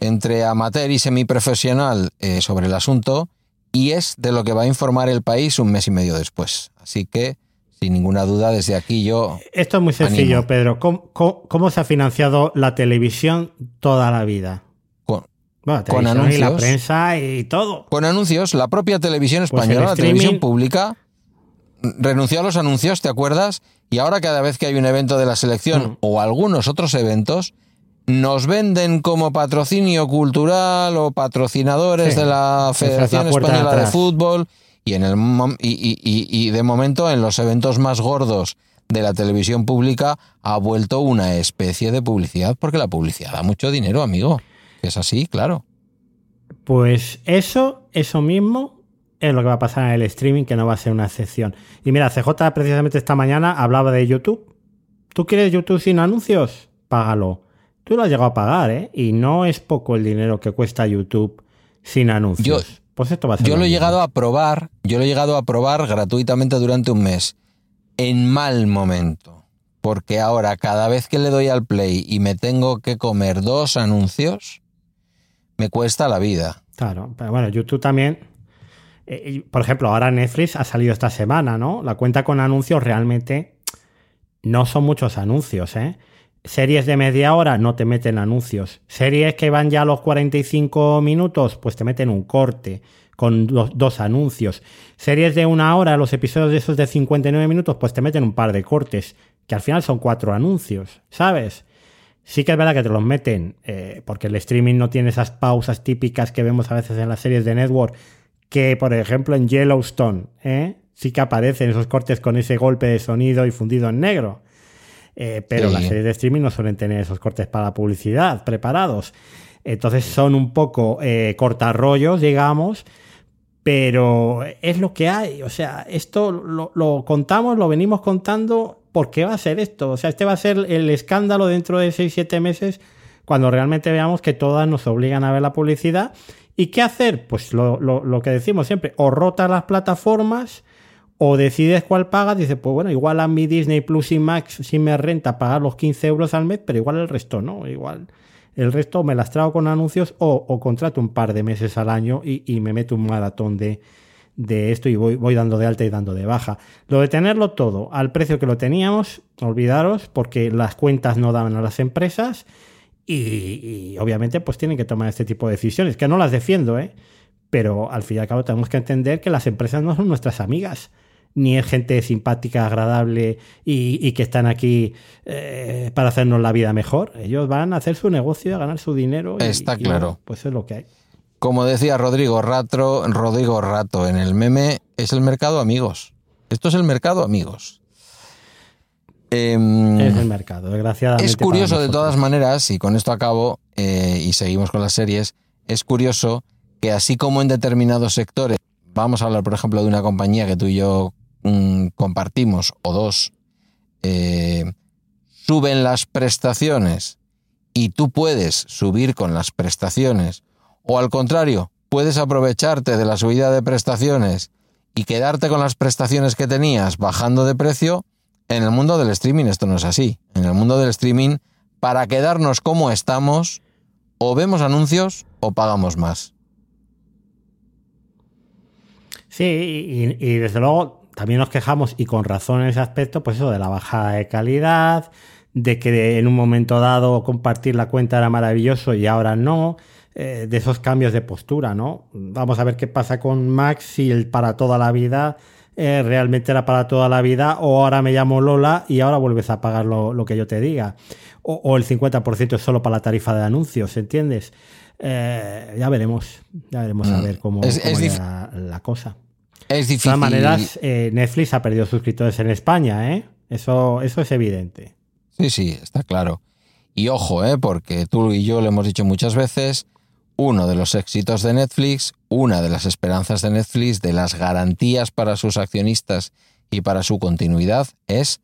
entre amateur y semiprofesional eh, sobre el asunto y es de lo que va a informar el país un mes y medio después. Así que sin ninguna duda, desde aquí yo. Esto es muy sencillo, Pedro. ¿Cómo, se ha financiado la televisión toda la vida? Con, anuncios. Y la prensa y todo. Con anuncios. La propia televisión pues española, la televisión pública, renunció a los anuncios, ¿te acuerdas? Y ahora, cada vez que hay un evento de la selección mm. o algunos otros eventos, nos venden como patrocinio cultural o patrocinadores de la Federación Española de Fútbol y, en el, y, y, de momento en los eventos más gordos de la televisión pública ha vuelto una especie de publicidad, porque la publicidad da mucho dinero, amigo. Es así, claro. Pues eso, eso mismo es lo que va a pasar en el streaming, que no va a ser una excepción. Y mira, CJ precisamente esta mañana hablaba de YouTube. ¿Tú quieres YouTube sin anuncios? Págalo. Tú lo has llegado a pagar, ¿eh? Y no es poco el dinero que cuesta YouTube sin anuncios. Pues esto va a ser yo lo he llegado a probar, yo lo he llegado a probar gratuitamente durante un mes, en mal momento, porque ahora cada vez que le doy al play y me tengo que comer dos anuncios, me cuesta la vida. Claro, pero bueno, YouTube también, eh, por ejemplo, ahora Netflix ha salido esta semana, ¿no? La cuenta con anuncios realmente no son muchos anuncios, ¿eh? Series de media hora no te meten anuncios. Series que van ya a los 45 minutos, pues te meten un corte con dos anuncios. Series de una hora, los episodios de esos de 59 minutos, pues te meten un par de cortes, que al final son cuatro anuncios, ¿sabes? Sí que es verdad que te los meten, eh, porque el streaming no tiene esas pausas típicas que vemos a veces en las series de network, que por ejemplo en Yellowstone, ¿eh? sí que aparecen esos cortes con ese golpe de sonido y fundido en negro. Eh, pero las series de streaming no suelen tener esos cortes para publicidad preparados. Entonces son un poco eh, cortarrollos, digamos, pero es lo que hay. O sea, esto lo, contamos, lo venimos contando, ¿por qué va a ser esto? O sea, este va a ser el escándalo dentro de 6-7 meses cuando realmente veamos que todas nos obligan a ver la publicidad ¿Y qué hacer? Pues lo, lo, lo que decimos siempre, o rotas las plataformas o decides cuál pagas, dices, pues bueno, igual a mi Disney Plus y Max sí me renta pagar los 15 euros al mes, pero igual el resto no, igual el resto me las trago con anuncios o, o contrato un par de meses al año y, me meto un maratón de, de esto y voy, voy dando de alta y dando de baja. Lo de tenerlo todo al precio que lo teníamos, olvidaros, porque las cuentas no daban a las empresas y, y obviamente pues tienen que tomar este tipo de decisiones, que no las defiendo, ¿eh? pero al fin y al cabo tenemos que entender que las empresas no son nuestras amigas ni es gente simpática, agradable y, y que están aquí eh, para hacernos la vida mejor. Ellos van a hacer su negocio, a ganar su dinero. Y, Está y, claro. bueno, pues es lo que hay. Como decía Rodrigo Rato, Rodrigo Rato en el meme, es el mercado amigos. Esto es el mercado amigos. Em, Es el mercado, desgraciadamente. es curioso de todas maneras, y con esto acabo, eh, y seguimos con las series, es curioso que así como en determinados sectores, vamos a hablar por ejemplo de una compañía que tú y yo mm, compartimos, o dos, eh, suben las prestaciones y tú puedes subir con las prestaciones, o al contrario, puedes aprovecharte de la subida de prestaciones y quedarte con las prestaciones que tenías bajando de precio, en el mundo del streaming esto no es así. En el mundo del streaming, para quedarnos como estamos, o vemos anuncios o pagamos más. Sí, y, y desde luego también nos quejamos, y con razón en ese aspecto, pues eso de la bajada de calidad, de que en un momento dado compartir la cuenta era maravilloso y ahora no, eh, de esos cambios de postura, ¿no? Vamos a ver qué pasa con Max si el para toda la vida eh, realmente era para toda la vida, o ahora me llamo Lola y ahora vuelves a pagar lo, lo que yo te diga, o, o el 50% es solo para la tarifa de anuncios, ¿entiendes? Eh, ya veremos, ya veremos a Mm. ver cómo, Es- cómo es la cosa. Es De difícil. todas maneras, eh, Netflix ha perdido suscriptores en España, ¿eh? Eso, eso es evidente. Sí, sí, está claro. Y ojo, ¿eh? porque tú y yo lo hemos dicho muchas veces, uno de los éxitos de Netflix, una de las esperanzas de Netflix, de las garantías para sus accionistas y para su continuidad, es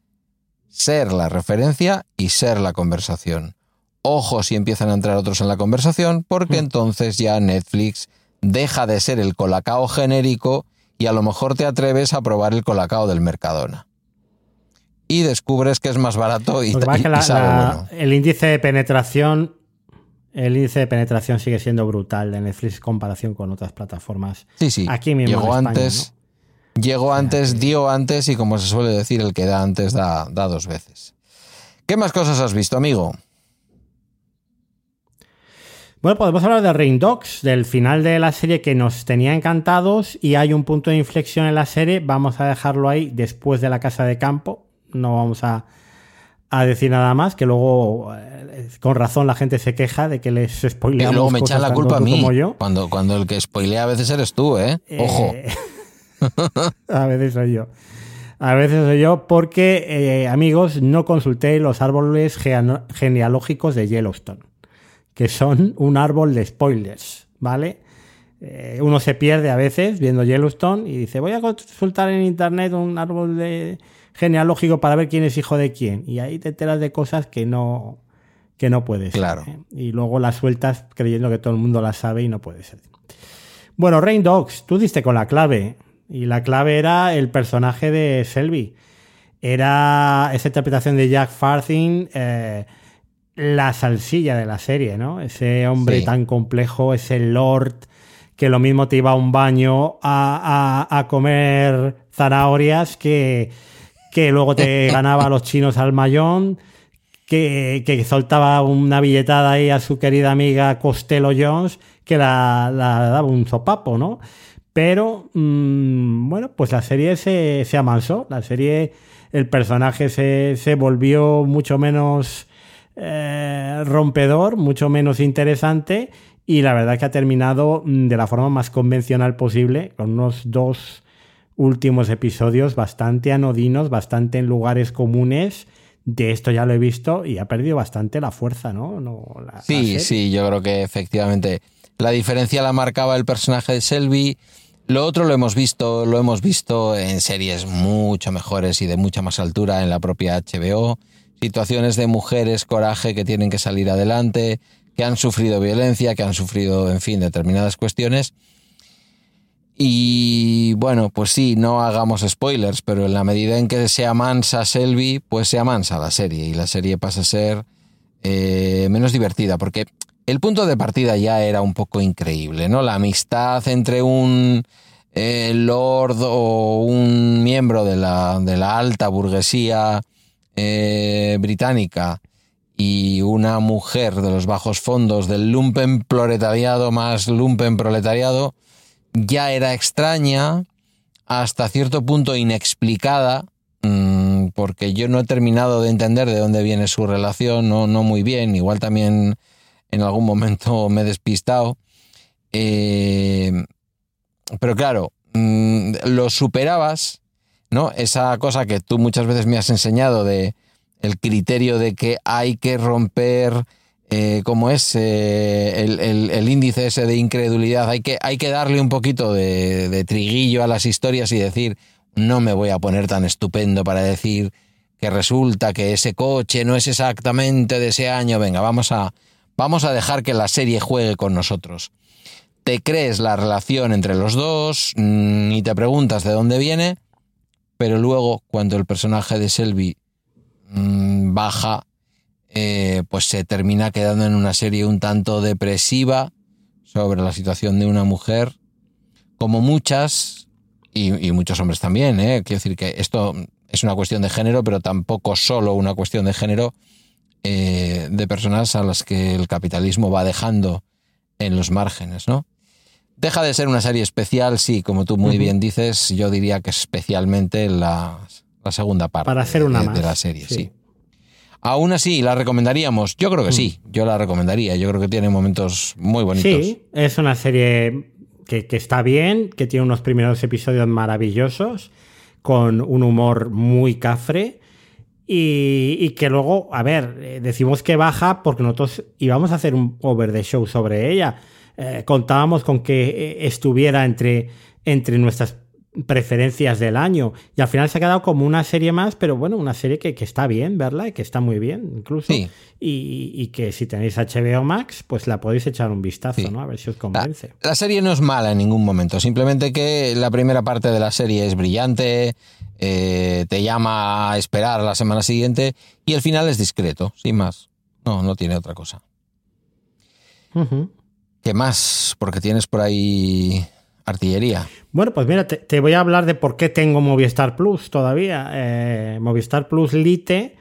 ser la referencia y ser la conversación. Ojo si empiezan a entrar otros en la conversación, porque Mm. entonces ya Netflix deja de ser el colacao genérico y a lo mejor te atreves a probar el colacao del Mercadona. Y descubres que es más barato y, que y la- sabe la- bueno. el índice de penetración, el índice de penetración sigue siendo brutal de Netflix en comparación con otras plataformas. Sí, sí. Aquí mismo en Llegó España, antes, llegó antes, dio antes y como se suele decir, el que da antes da, da dos veces. ¿Qué más cosas has visto, amigo? Bueno, podemos hablar de Rain Dogs, del final de la serie que nos tenía encantados y hay un punto de inflexión en la serie. Vamos a dejarlo ahí después de la casa de campo. No vamos a, a decir nada más, que luego eh, con razón la gente se queja de que les Y spoileamos luego me echan la culpa a mí. como yo. Cuando, cuando el que spoilea a veces eres tú, ¿eh? Ojo. Eh, a veces soy yo. A veces soy yo porque, eh, amigos, no consulté los árboles genealógicos de Yellowstone, que son un árbol de spoilers, ¿vale? Eh, uno se pierde a veces viendo Yellowstone y dice, voy a consultar en internet un árbol de genealógico para ver quién es hijo de quién. Y ahí te enteras de cosas que no, que no puedes. Claro. Y luego las sueltas creyendo que todo el mundo las sabe y no puede ser. Bueno, Rain Dogs, tú diste con la clave. Y la clave era el personaje de Selby. Era esa interpretación de Jack Farthing, eh, la salsilla de la serie, ¿no? Ese hombre Sí. tan complejo, ese lord que lo mismo te iba a un baño a, a- a comer zanahorias que, que luego te ganaba a los chinos al mayón, que, que soltaba una billetada ahí a su querida amiga Costello Jones, que la, la daba un sopapo, ¿no? Pero, mm, bueno, pues la serie se, se amansó. La serie, el personaje se, se volvió mucho menos eh, rompedor, mucho menos interesante. Y la verdad que ha terminado mm, de la forma más convencional posible, con unos dos últimos episodios bastante anodinos, bastante en lugares comunes. De esto ya lo he visto y ha perdido bastante la fuerza, ¿no? No, la- la Sí, sí, yo creo que efectivamente la diferencia la marcaba el personaje de Selby. Lo otro lo hemos visto, lo hemos visto en series mucho mejores y de mucha más altura en la propia HBO. Situaciones de mujeres, coraje que tienen que salir adelante, que han sufrido violencia, que han sufrido, en fin, determinadas cuestiones. Y bueno, pues sí, no hagamos spoilers, pero en la medida en que se amansa Selby, pues se amansa la serie y la serie pasa a ser eh, menos divertida, porque el punto de partida ya era un poco increíble, ¿no? La amistad entre un eh, lord o un miembro de la, de la alta burguesía eh, británica y una mujer de los bajos fondos del lumpen proletariado más lumpen proletariado, ya era extraña, hasta cierto punto inexplicada, mm, porque yo no he terminado de entender de dónde viene su relación, no, no muy bien, igual también en algún momento me he despistado. Eh, pero claro, mm, lo superabas, ¿no? Esa cosa que tú muchas veces me has enseñado de el criterio de que hay que romper eh, como es eh, el, índice ese de incredulidad, hay que, hay que darle un poquito de, triguillo a las historias y decir, no me voy a poner tan estupendo para decir que resulta que ese coche no es exactamente de ese año, venga, vamos a, vamos a dejar que la serie juegue con nosotros. Te crees la relación entre los dos mm, y te preguntas de dónde viene, pero luego cuando el personaje de Selby mm, baja eh, pues se termina quedando en una serie un tanto depresiva sobre la situación de una mujer, como muchas, y, muchos hombres también, ¿eh? quiero decir que esto es una cuestión de género, pero tampoco solo una cuestión de género eh, de personas a las que el capitalismo va dejando en los márgenes, ¿no? Deja de ser una serie especial, sí, como tú muy bien dices, yo diría que especialmente la, la segunda parte Para hacer una de, la serie, sí. Aún así, ¿la recomendaríamos? Yo creo que sí, mm. yo la recomendaría. Yo creo que tiene momentos muy bonitos. Sí, es una serie que, está bien, que tiene unos primeros episodios maravillosos, con un humor muy cafre. Y, que luego, a ver, eh, decimos que baja porque nosotros íbamos a hacer un over the show sobre ella. Eh, contábamos con que eh, estuviera entre, entre nuestras preferencias del año. Y al final se ha quedado como una serie más, pero bueno, una serie que, está bien verla y que está muy bien incluso. Y, que si tenéis HBO Max, pues la podéis echar un vistazo, ¿no? A ver si os convence. La, serie no es mala en ningún momento, simplemente que la primera parte de la serie es brillante, eh, te llama a esperar la semana siguiente y el final es discreto, sin más. No, no tiene otra cosa. ¿Qué más? Porque tienes por ahí artillería. Bueno, pues mira, te, voy a hablar de por qué tengo Movistar Plus todavía. Eh, Movistar Plus Lite,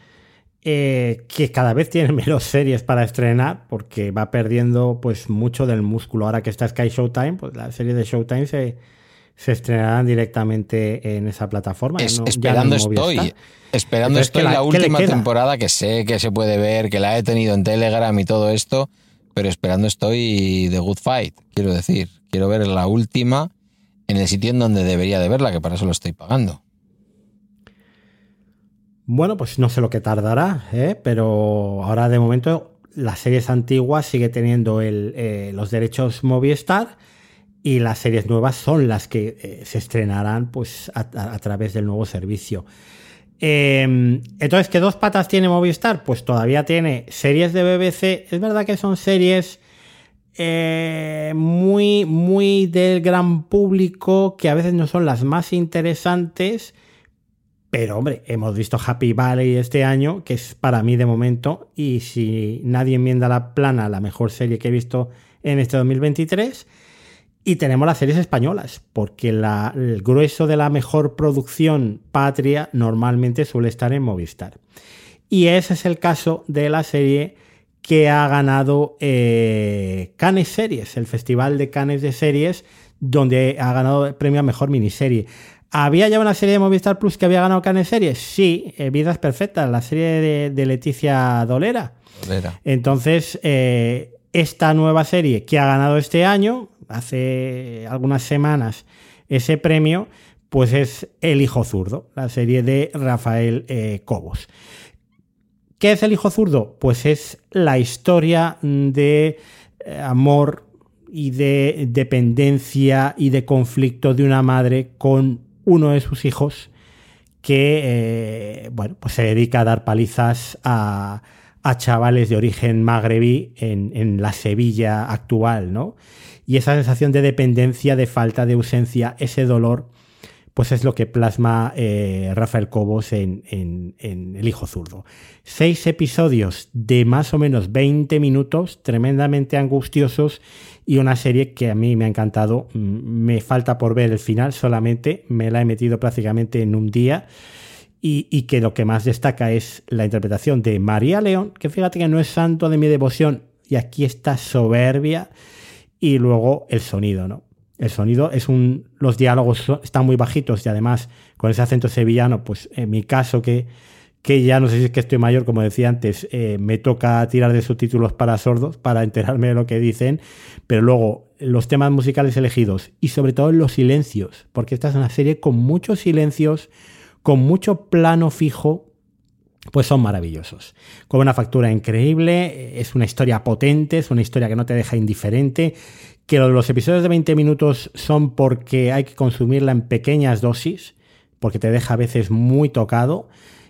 eh, que cada vez tiene menos series para estrenar, porque va perdiendo pues mucho del músculo. Ahora que está Sky Showtime, pues las series de Showtime se, se estrenarán directamente en esa plataforma. esperando estoy. Esperando estoy la, última temporada que sé que se puede ver, que la he tenido en Telegram y todo esto, pero esperando estoy The Good Fight, quiero decir. Quiero ver la última en el sitio en donde debería de verla, que para eso lo estoy pagando. Bueno, pues no sé lo que tardará, ¿eh? pero ahora de momento las series antiguas sigue teniendo eh, los derechos Movistar y las series nuevas son las que eh, se estrenarán pues, a, través del nuevo servicio. Em, entonces, ¿qué dos patas tiene Movistar? Pues todavía tiene series de BBC. Es verdad que son series eh, muy, muy del gran público, que a veces no son las más interesantes. Pero hombre, hemos visto Happy Valley este año, que es para mí de momento, y si nadie enmienda la plana, la mejor serie que he visto en este 2023. Y tenemos las series españolas, porque el grueso de la mejor producción patria normalmente suele estar en Movistar. Y ese es el caso de la serie que ha ganado eh, Cannes Series, el Festival de Cannes de Series, donde ha ganado el premio a Mejor Miniserie. ¿Había ya una serie de Movistar Plus que había ganado Cannes Series? Sí, eh, Vidas Perfectas, la serie de, Leticia Dolera. Entonces, eh, esta nueva serie que ha ganado este año, hace algunas semanas, ese premio, pues es El Hijo Zurdo, la serie de Rafael Cobos. ¿Qué es el hijo zurdo? Pues es la historia de eh, amor y de dependencia y de conflicto de una madre con uno de sus hijos que, eh, bueno, pues se dedica a dar palizas a, chavales de origen magrebí en la Sevilla actual, ¿no? Y esa sensación de dependencia, de falta, de ausencia, ese dolor, pues es lo que plasma eh, Rafael Cobos en, en, El Hijo Zurdo. Seis episodios de más o menos 20 minutos, tremendamente angustiosos, y una serie que a mí me ha encantado. Mm, me falta por ver el final solamente, me la he metido prácticamente en un día. Y, y, que lo que más destaca es la interpretación de María León, que fíjate que no es santo de mi devoción, y aquí está soberbia, y luego el sonido, ¿no? El sonido es un. Los diálogos están muy bajitos y además con ese acento sevillano, pues en mi caso, que, que ya no sé si es que estoy mayor, como decía antes, eh, me toca tirar de subtítulos para sordos para enterarme de lo que dicen, pero luego los temas musicales elegidos y sobre todo los silencios, porque esta es una serie con muchos silencios, con mucho plano fijo pues son maravillosos. Con una factura increíble, es una historia potente, es una historia que no te deja indiferente, que los episodios de 20 minutos son porque hay que consumirla en pequeñas dosis, porque te deja a veces muy tocado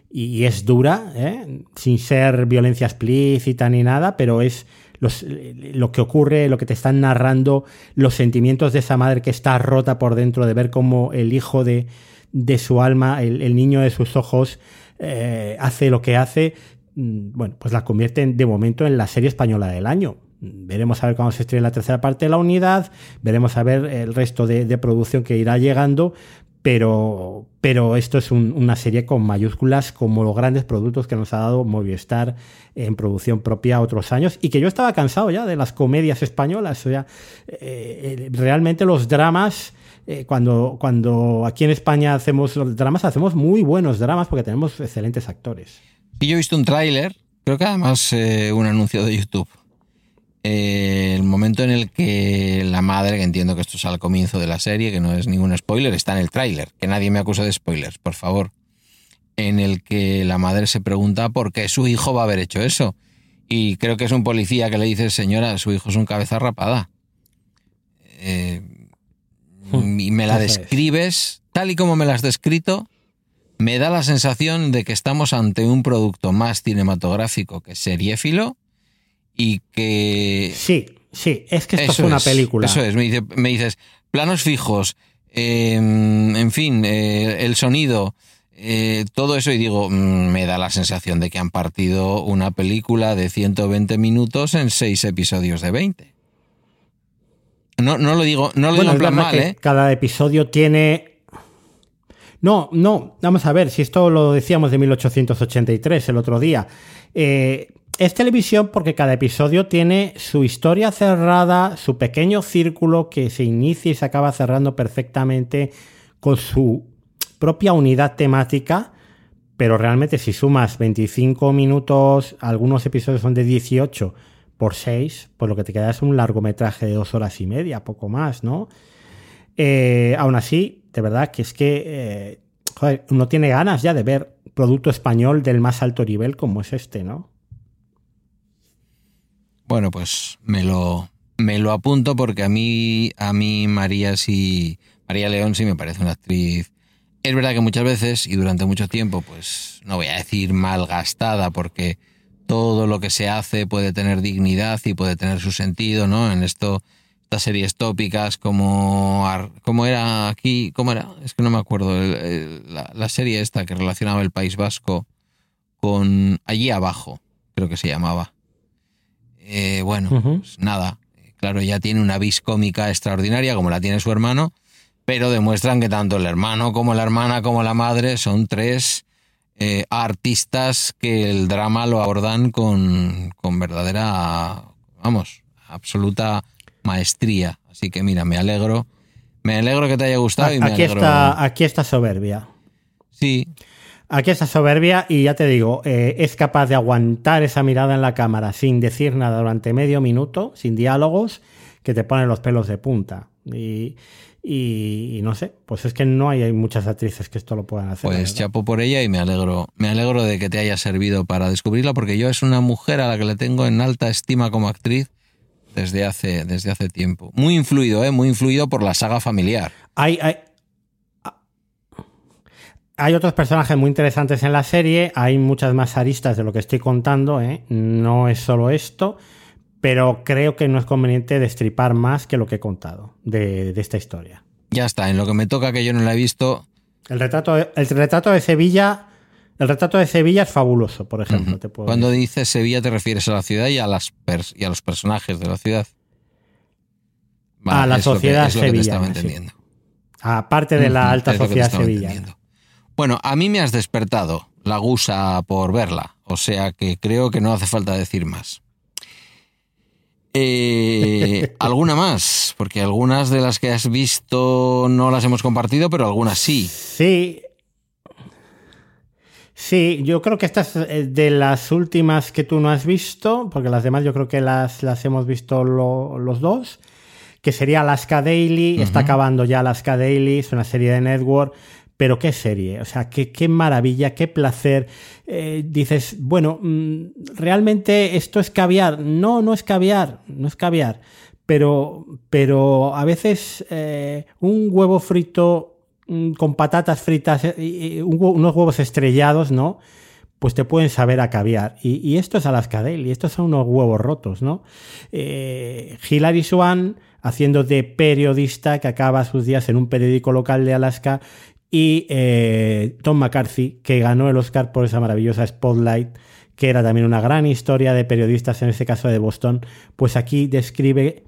y es dura, ¿eh? sin ser violencia explícita ni nada, pero es los, lo que ocurre, lo que te están narrando, los sentimientos de esa madre que está rota por dentro de ver cómo el hijo de, de su alma, el, el niño de sus ojos, eh, hace lo que hace, mm, bueno, pues la convierte de momento en la serie española del año. Veremos a ver cuándo se estrena la tercera parte de la unidad, veremos a ver el resto de, producción que irá llegando, pero, pero esto es un, una serie con mayúsculas como los grandes productos que nos ha dado Movistar en producción propia otros años y que yo estaba cansado ya de las comedias españolas. O sea, eh, realmente los dramas eh, cuando, cuando aquí en España hacemos los dramas, hacemos muy buenos dramas porque tenemos excelentes actores. Y yo he visto un tráiler, creo que además eh, un anuncio de YouTube. Eh, el momento en el que la madre, que entiendo que esto es al comienzo de la serie, que no es ningún spoiler, está en el tráiler, que nadie me acusa de spoilers, por favor. En el que la madre se pregunta por qué su hijo va a haber hecho eso. Y creo que es un policía que le dice, señora, su hijo es un cabeza rapada. Eh, y me la describes tal y como me la has descrito, me da la sensación de que estamos ante un producto más cinematográfico que seriéfilo y que... Sí, sí, es que esto es una película. Eso es, me, dice, me dices, planos fijos, eh, en fin, eh, el sonido, eh, todo eso y digo, mmm, me da la sensación de que han partido una película de 120 minutos en seis episodios de 20. No, no lo digo, no lo bueno, digo en plan mal, ¿eh? Cada episodio tiene. No, no, vamos a ver, si esto lo decíamos de 1883 el otro día. Eh, es televisión porque cada episodio tiene su historia cerrada, su pequeño círculo que se inicia y se acaba cerrando perfectamente con su propia unidad temática. Pero realmente, si sumas 25 minutos, algunos episodios son de 18 por 6, pues lo que te queda es un largometraje de dos horas y media, poco más, ¿no? Eh, aún así, de verdad que es que eh, joder, uno tiene ganas ya de ver producto español del más alto nivel como es este, ¿no? Bueno, pues me lo, me lo apunto porque a mí, a mí María sí, María León sí me parece una actriz. Es verdad que muchas veces y durante mucho tiempo, pues no voy a decir malgastada porque todo lo que se hace puede tener dignidad y puede tener su sentido, ¿no? En esto, estas series tópicas como, como era aquí, ¿cómo era? Es que no me acuerdo, el, el, la, la, serie esta que relacionaba el País Vasco con allí abajo, creo que se llamaba. Eh, bueno, uh -huh. pues nada, claro, ya tiene una vis cómica extraordinaria como la tiene su hermano, pero demuestran que tanto el hermano como la hermana como la madre son tres eh, artistas que el drama lo abordan con, con verdadera, vamos, absoluta maestría. Así que mira, me alegro. Me alegro que te haya gustado y me aquí alegro. Está, aquí está soberbia. Sí. Aquí está soberbia y ya te digo, eh, es capaz de aguantar esa mirada en la cámara sin decir nada durante medio minuto, sin diálogos, que te ponen los pelos de punta. Y, y, y, no sé, pues es que no hay, hay, muchas actrices que esto lo puedan hacer. Pues chapo por ella y me alegro, me alegro de que te haya servido para descubrirla, porque yo es una mujer a la que le tengo en alta estima como actriz desde hace, desde hace tiempo. Muy influido, ¿eh? muy influido por la saga familiar. Hay, hay, hay otros personajes muy interesantes en la serie, hay muchas más aristas de lo que estoy contando, ¿eh? no es solo esto, pero creo que no es conveniente destripar más que lo que he contado de, de esta historia. Ya está, en lo que me toca que yo no la he visto. El retrato, de, el retrato de Sevilla. El retrato de Sevilla es fabuloso, por ejemplo. Ujú. te puedo Cuando decir. dices Sevilla te refieres a la ciudad y a, las pers- y a los personajes de la ciudad. A la sociedad sevillana, sí. Aparte de la alta es sociedad sevillana. Bueno, a mí me has despertado la gusa por verla, o sea que creo que no hace falta decir más. Eh, ¿Alguna más? Porque algunas de las que has visto no las hemos compartido, pero algunas sí. Sí. Sí, yo creo que esta es eh, de las últimas que tú no has visto, porque las demás yo creo que las, las hemos visto lo- los dos, que sería Alaska Daily, está acabando ya Alaska Daily, es una serie de Network, pero qué serie, o sea, qué, qué maravilla, qué placer. Eh, dices, bueno, mm, realmente esto es caviar. No, no es caviar, no es caviar. Pero, pero a veces eh, un huevo frito mm, con patatas fritas eh, y, y unos huevos estrellados, ¿no? Pues te pueden saber a caviar. Y, y esto es Alaska Daily, estos son unos huevos rotos, ¿no? Hilary Swan haciendo de periodista que acaba sus días en un periódico local de Alaska y eh, Tom McCarthy, que ganó el Oscar por esa maravillosa Spotlight, que era también una gran historia de periodistas, en este caso de Boston, pues aquí describe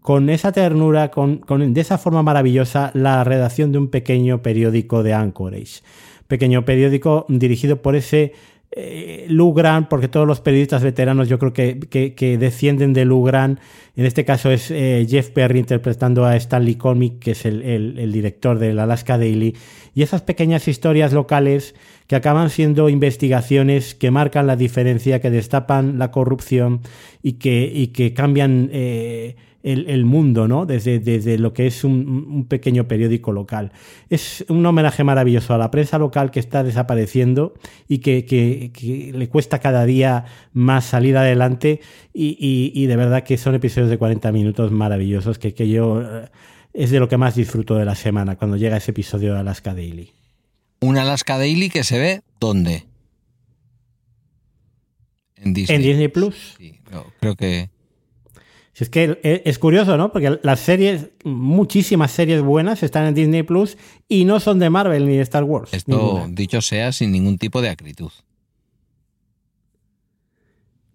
con esa ternura, con, con- de esa forma maravillosa, la redacción de un pequeño periódico de Anchorage. Pequeño periódico dirigido por ese eh, Lou Grant, porque todos los periodistas veteranos yo creo que, que- descienden de Lou Grant. En este caso es eh, Jeff Perry interpretando a Stanley Comic, que es el, el- el director del Alaska Daily. Y esas pequeñas historias locales que acaban siendo investigaciones que marcan la diferencia, que destapan la corrupción y que, y que cambian eh, el, el mundo, ¿no? Desde, desde lo que es un, un pequeño periódico local. Es un homenaje maravilloso a la prensa local que está desapareciendo y que, que- que le cuesta cada día más salir adelante y, y- y de verdad que son episodios de 40 minutos maravillosos que, que yo eh, es de lo que más disfruto de la semana cuando llega ese episodio de Alaska Daily. Un Alaska Daily que se ve ¿dónde? En Disney. En Disney Plus. Sí, no, creo que Si es que e- es curioso, ¿no? Porque las series, muchísimas series buenas están en Disney Plus y no son de Marvel ni de Star Wars. esto, ninguna. dicho sea, sin ningún tipo de acritud.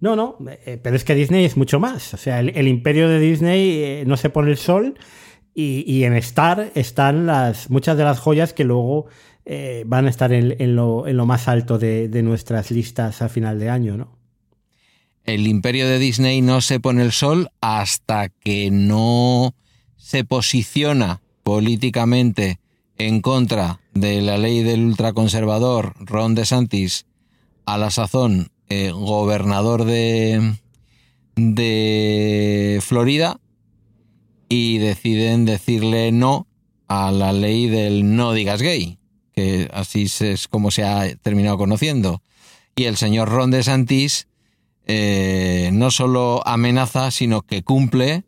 No, no, eh, pero es que Disney es mucho más. O sea, el, el imperio de Disney eh, no se pone el sol y, y en Star están las muchas de las joyas que luego eh, van a estar en, en lo, en lo más alto de, de nuestras listas a final de año, ¿no? El imperio de Disney no se pone el sol hasta que no se posiciona políticamente en contra de la ley del ultraconservador Ron DeSantis, a la sazón eh, gobernador de, de Florida, y deciden decirle no a la ley del no digas gay, que así es como se ha terminado conociendo. Y el señor Ron DeSantis eh, no solo amenaza, sino que cumple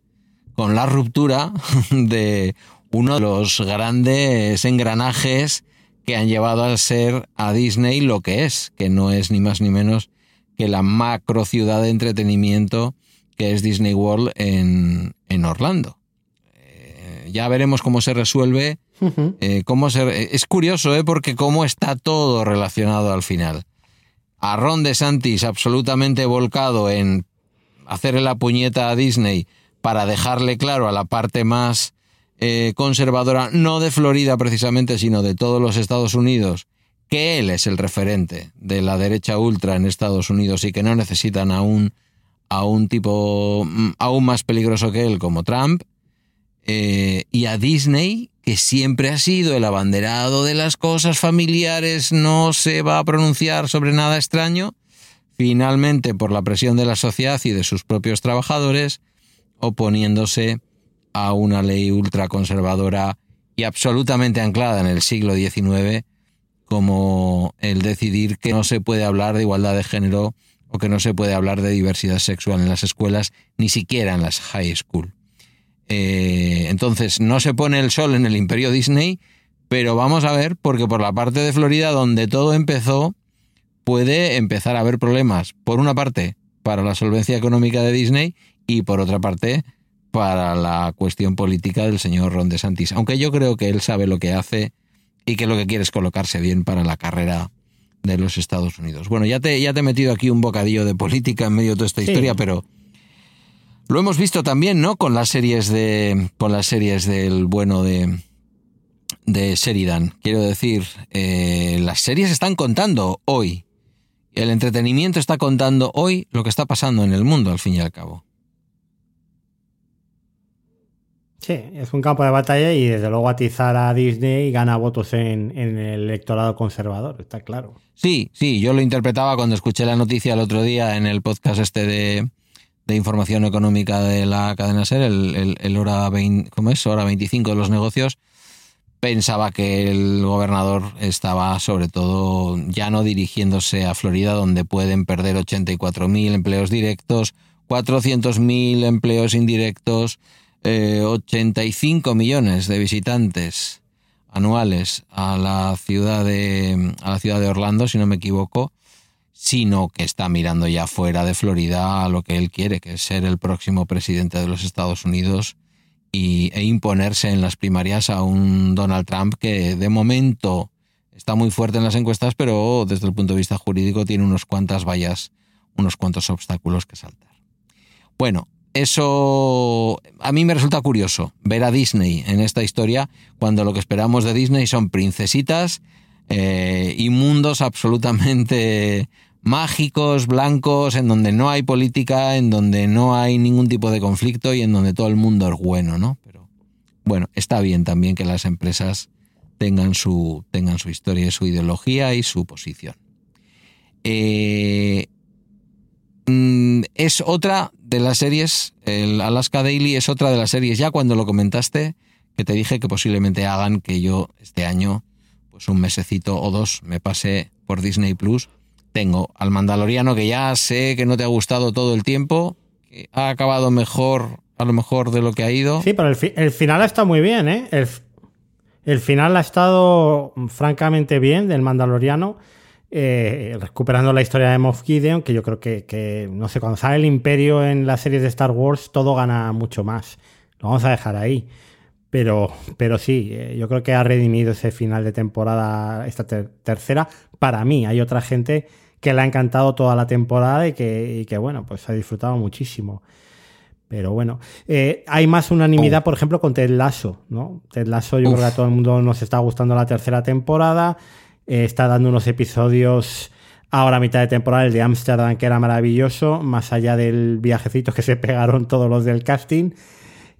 con la ruptura de uno de los grandes engranajes que han llevado a ser a Disney lo que es, que no es ni más ni menos que la macro ciudad de entretenimiento que es Disney World en, en Orlando. Eh, ya veremos cómo se resuelve. Eh, cómo se, es curioso, ¿eh? porque cómo está todo relacionado al final. A Ron DeSantis absolutamente volcado en hacerle la puñeta a Disney para dejarle claro a la parte más eh, conservadora, no de Florida precisamente, sino de todos los Estados Unidos, que él es el referente de la derecha ultra en Estados Unidos y que no necesitan a un, a un tipo mm, aún más peligroso que él como Trump, eh, y a Disney, que siempre ha sido el abanderado de las cosas familiares, no se va a pronunciar sobre nada extraño, finalmente por la presión de la sociedad y de sus propios trabajadores, oponiéndose a una ley ultraconservadora y absolutamente anclada en el siglo XIX, como el decidir que no se puede hablar de igualdad de género o que no se puede hablar de diversidad sexual en las escuelas, ni siquiera en las high school. Eh, entonces, no se pone el sol en el imperio Disney, Pero vamos a ver, porque por la parte de Florida, donde todo empezó, puede empezar a haber problemas. Por una parte, para la solvencia económica de Disney y por otra parte, para la cuestión política del señor Ron DeSantis. Aunque yo creo que él sabe lo que hace y que lo que quiere es colocarse bien para la carrera de los Estados Unidos. Bueno, ya te, ya te he metido aquí un bocadillo de política en medio de toda esta historia, pero lo hemos visto también, ¿no? Con las series de. con las series del bueno de. de Sheridan. Quiero decir, eh, las series están contando hoy. El entretenimiento está contando hoy lo que está pasando en el mundo, al fin y al cabo. Sí, es un campo de batalla y desde luego atizar a Disney gana votos en, en, el electorado conservador, está claro. Sí, sí, yo lo interpretaba cuando escuché la noticia el otro día en el podcast este de, de información económica de la cadena SER, el, el, el hora, 20, ¿cómo es? hora 25 de los negocios, pensaba que el gobernador estaba sobre todo ya no dirigiéndose a Florida, donde pueden perder 84.000 empleos directos, 400.000 empleos indirectos, eh, 85 millones de visitantes anuales a la ciudad de a la ciudad de Orlando, si no me equivoco, sino que está mirando ya fuera de Florida a lo que él quiere, que es ser el próximo presidente de los Estados Unidos y, e imponerse en las primarias a un Donald Trump que de momento está muy fuerte en las encuestas, pero desde el punto de vista jurídico tiene unos cuantas vallas, unos cuantos obstáculos que saltar. Bueno, eso a mí me resulta curioso ver a Disney en esta historia cuando lo que esperamos de Disney son princesitas eh, y mundos absolutamente mágicos, blancos, en donde no hay política, en donde no hay ningún tipo de conflicto y en donde todo el mundo es bueno, ¿no? Pero bueno, está bien también que las empresas tengan su, tengan su historia, su ideología y su posición. Eh, mm, es otra de las series, el Alaska Daily es otra de las series, ya cuando lo comentaste, que te dije que posiblemente hagan que yo este año, pues un mesecito o dos, me pase por Disney Plus. Tengo al Mandaloriano que ya sé que no te ha gustado todo el tiempo, ha acabado mejor, a lo mejor de lo que ha ido. Sí, pero el, fi el final está muy bien, ¿eh? El, el final ha estado francamente bien del Mandaloriano. Eh, recuperando la historia de Moff Gideon, que yo creo que, que, no sé, cuando sale el Imperio en las series de Star Wars, todo gana mucho más. Lo vamos a dejar ahí. Pero, pero sí, eh, yo creo que ha redimido ese final de temporada, esta ter tercera. Para mí, hay otra gente que le ha encantado toda la temporada y que, y que bueno, pues ha disfrutado muchísimo. Pero bueno, eh, hay más unanimidad, oh. por ejemplo, con Ted Lasso, ¿no? Ted Lasso, yo Uf. creo que a todo el mundo nos está gustando la tercera temporada. Eh, está dando unos episodios ahora a mitad de temporada, el de Ámsterdam, que era maravilloso, más allá del viajecito que se pegaron todos los del casting.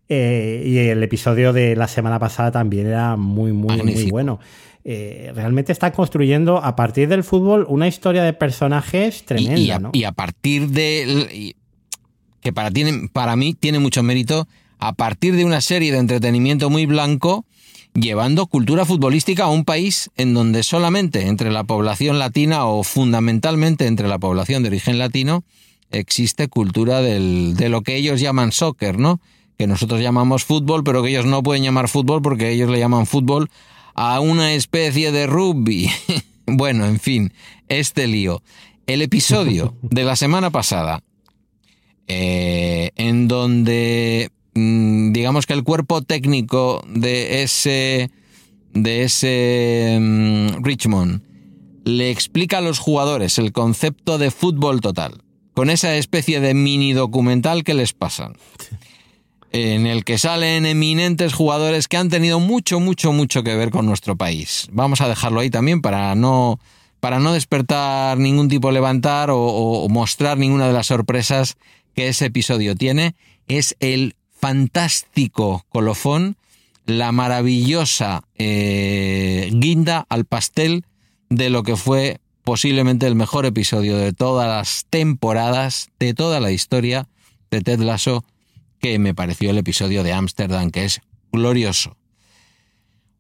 Eh, y el episodio de la semana pasada también era muy, muy, Magnífico. muy bueno. Eh, realmente está construyendo a partir del fútbol una historia de personajes tremenda. Y, y, a, ¿no? y a, partir de. que para, tiene, para mí tiene mucho mérito, a partir de una serie de entretenimiento muy blanco llevando cultura futbolística a un país en donde solamente entre la población latina o fundamentalmente entre la población de origen latino existe cultura del, de lo que ellos llaman soccer, ¿no? Que nosotros llamamos fútbol, pero que ellos no pueden llamar fútbol porque ellos le llaman fútbol a una especie de rugby. bueno, en fin, este lío. El episodio de la semana pasada, eh, en donde Mm, digamos que el cuerpo técnico de ese de ese um, Richmond le explica a los jugadores el concepto de fútbol total con esa especie de mini documental que les pasan en el que salen eminentes jugadores que han tenido mucho mucho mucho que ver con nuestro país. Vamos a dejarlo ahí también para no para no despertar ningún tipo de levantar o, mostrar ninguna de las sorpresas que ese episodio tiene. Es el fantástico colofón, la maravillosa eh, guinda al pastel de lo que fue posiblemente el mejor episodio de todas las temporadas, de toda la historia de Ted Lasso, que me pareció el episodio de Ámsterdam, que es glorioso.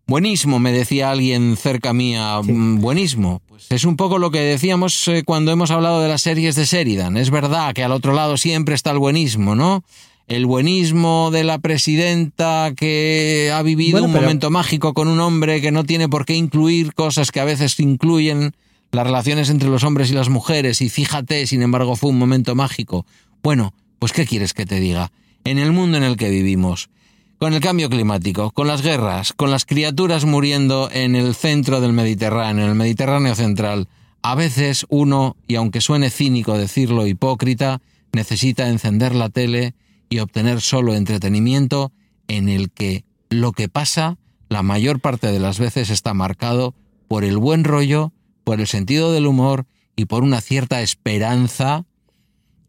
Buenísimo, me decía alguien cerca mía. Sí. Buenísimo. Pues es un poco lo que decíamos eh, cuando hemos hablado de las series de Sheridan. Es verdad que al otro lado siempre está el buenismo, ¿no? el buenismo de la presidenta que ha vivido Bueno, un pero- momento mágico con un hombre que no tiene por qué incluir cosas que a veces incluyen las relaciones entre los hombres y las mujeres y fíjate, sin embargo, fue un momento mágico. Bueno, pues ¿qué quieres que te diga? En el mundo en el que vivimos, con el cambio climático, con las guerras, con las criaturas muriendo en el centro del Mediterráneo, en el Mediterráneo central, a veces uno, y aunque suene cínico decirlo hipócrita, necesita encender la tele y obtener solo entretenimiento en el que lo que pasa la mayor parte de las veces está marcado por el buen rollo, por el sentido del humor y por una cierta esperanza,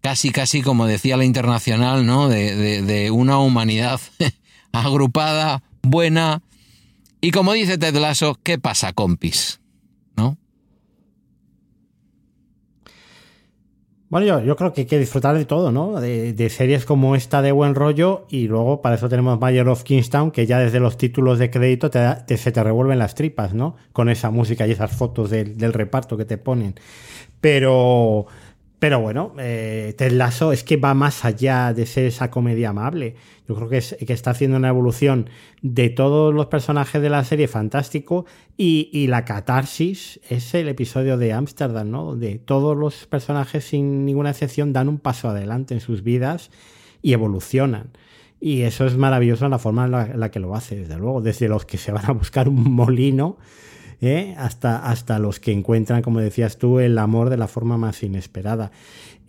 casi casi como decía la internacional, ¿no? De, de- una humanidad agrupada, buena. Y como dice Ted Lasso, ¿qué pasa, compis? ¿No? Bueno, yo, creo que hay que disfrutar de todo, ¿no? De, series como esta de buen rollo y luego para eso tenemos Mayor of Kingstown, que ya desde los títulos de crédito te, da- se te revuelven las tripas, ¿no? Con esa música y esas fotos del reparto que te ponen. Pero, pero bueno, eh, Ted es que va más allá de ser esa comedia amable. Yo creo que, es, que está haciendo una evolución de todos los personajes de la serie fantástico y, la catarsis es el episodio de Ámsterdam, ¿no? Donde todos los personajes, sin ninguna excepción, dan un paso adelante en sus vidas y evolucionan. Y eso es maravilloso en la forma en la que lo hace, desde luego. Desde los que se van a buscar un molino ¿eh? hasta, hasta los que encuentran, como decías tú, el amor de la forma más inesperada.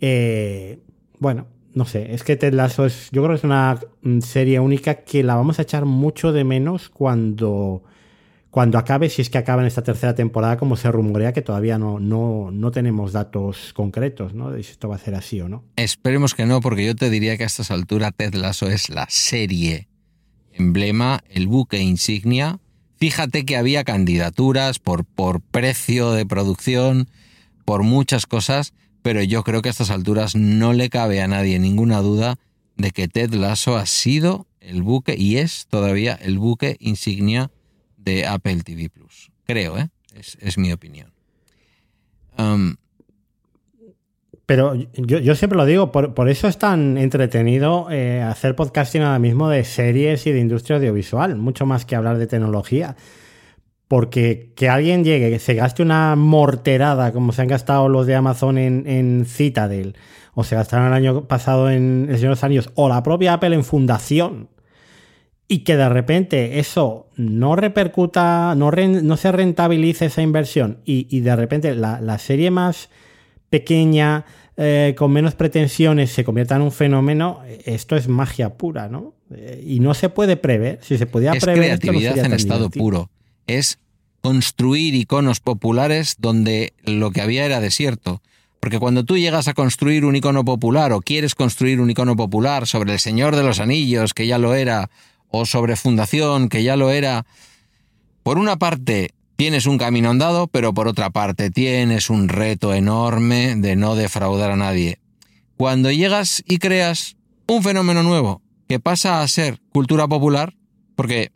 Eh, bueno, no sé, es que Ted Lasso es, yo creo que es una mm, serie única que la vamos a echar mucho de menos cuando, cuando acabe, si es que acaba en esta tercera temporada, como se rumorea, que todavía no, no, no tenemos datos concretos, ¿no? De si esto va a ser así o no. Esperemos que no, porque yo te diría que a estas alturas Ted Lasso es la serie emblema, el buque insignia. Fíjate que había candidaturas por, por precio de producción, por muchas cosas, pero yo creo que a estas alturas no le cabe a nadie ninguna duda de que Ted Lasso ha sido el buque y es todavía el buque insignia de Apple TV Plus. Creo, ¿eh? Es, mi opinión. Pero yo, yo siempre lo digo, por, eso es tan entretenido eh, hacer podcasting ahora mismo de series y de industria audiovisual, mucho más que hablar de tecnología. Porque que alguien llegue, que se gaste una morterada como se han gastado los de Amazon en, en Citadel, o se gastaron el año pasado en El Señor de los Anillos, o la propia Apple en Fundación, y que de repente eso no repercuta, no, ren- no se rentabilice esa inversión, y, de repente la serie más pequeña, eh, con menos pretensiones, se convierta en un fenómeno, esto es magia pura, ¿no? Eh, y no se puede prever. Si se podía es prever. esto no creatividad en estado divertido. puro. Es construir iconos populares donde lo que había era desierto. Porque cuando tú llegas a construir un icono popular o quieres construir un icono popular sobre el Señor de los Anillos, que ya lo era, o sobre Fundación, que ya lo era, por una parte tienes un camino andado, pero por otra parte tienes un reto enorme de no defraudar a nadie. Cuando llegas y creas un fenómeno nuevo que pasa a ser cultura popular, porque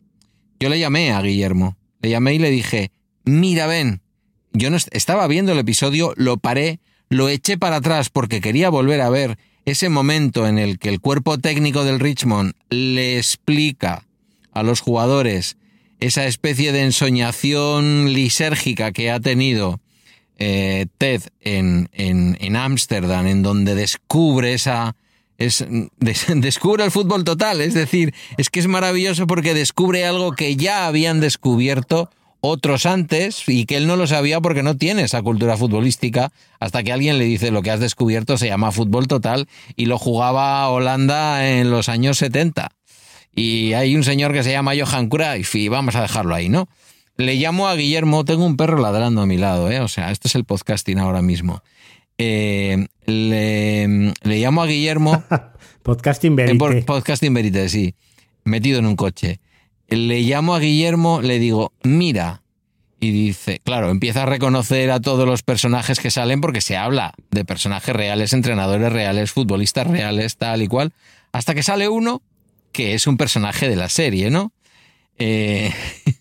yo le llamé a Guillermo, le llamé y le dije, mira, ven, yo no est- estaba viendo el episodio, lo paré, lo eché para atrás porque quería volver a ver ese momento en el que el cuerpo técnico del Richmond le explica a los jugadores esa especie de ensoñación lisérgica que ha tenido eh, Ted en en- en Ámsterdam, en, donde descubre esa... Es, des- descubre el fútbol total, es decir, es que es maravilloso porque descubre algo que ya habían descubierto otros antes y que él no lo sabía porque no tiene esa cultura futbolística hasta que alguien le dice lo que has descubierto se llama fútbol total y lo jugaba Holanda en los años 70 y hay un señor que se llama Johan Cruyff y vamos a dejarlo ahí, ¿no? Le llamo a Guillermo, tengo un perro ladrando a mi lado, ¿eh? O sea, este es el podcasting ahora mismo. Eh, le, le llamo a Guillermo, Podcasting verite. por- podcasting verite, sí, metido en un coche. Le llamo a Guillermo, le digo, mira, y dice, claro, empieza a reconocer a todos los personajes que salen porque se habla de personajes reales, entrenadores reales, futbolistas reales, tal y cual, hasta que sale uno que es un personaje de la serie, ¿no? Eh,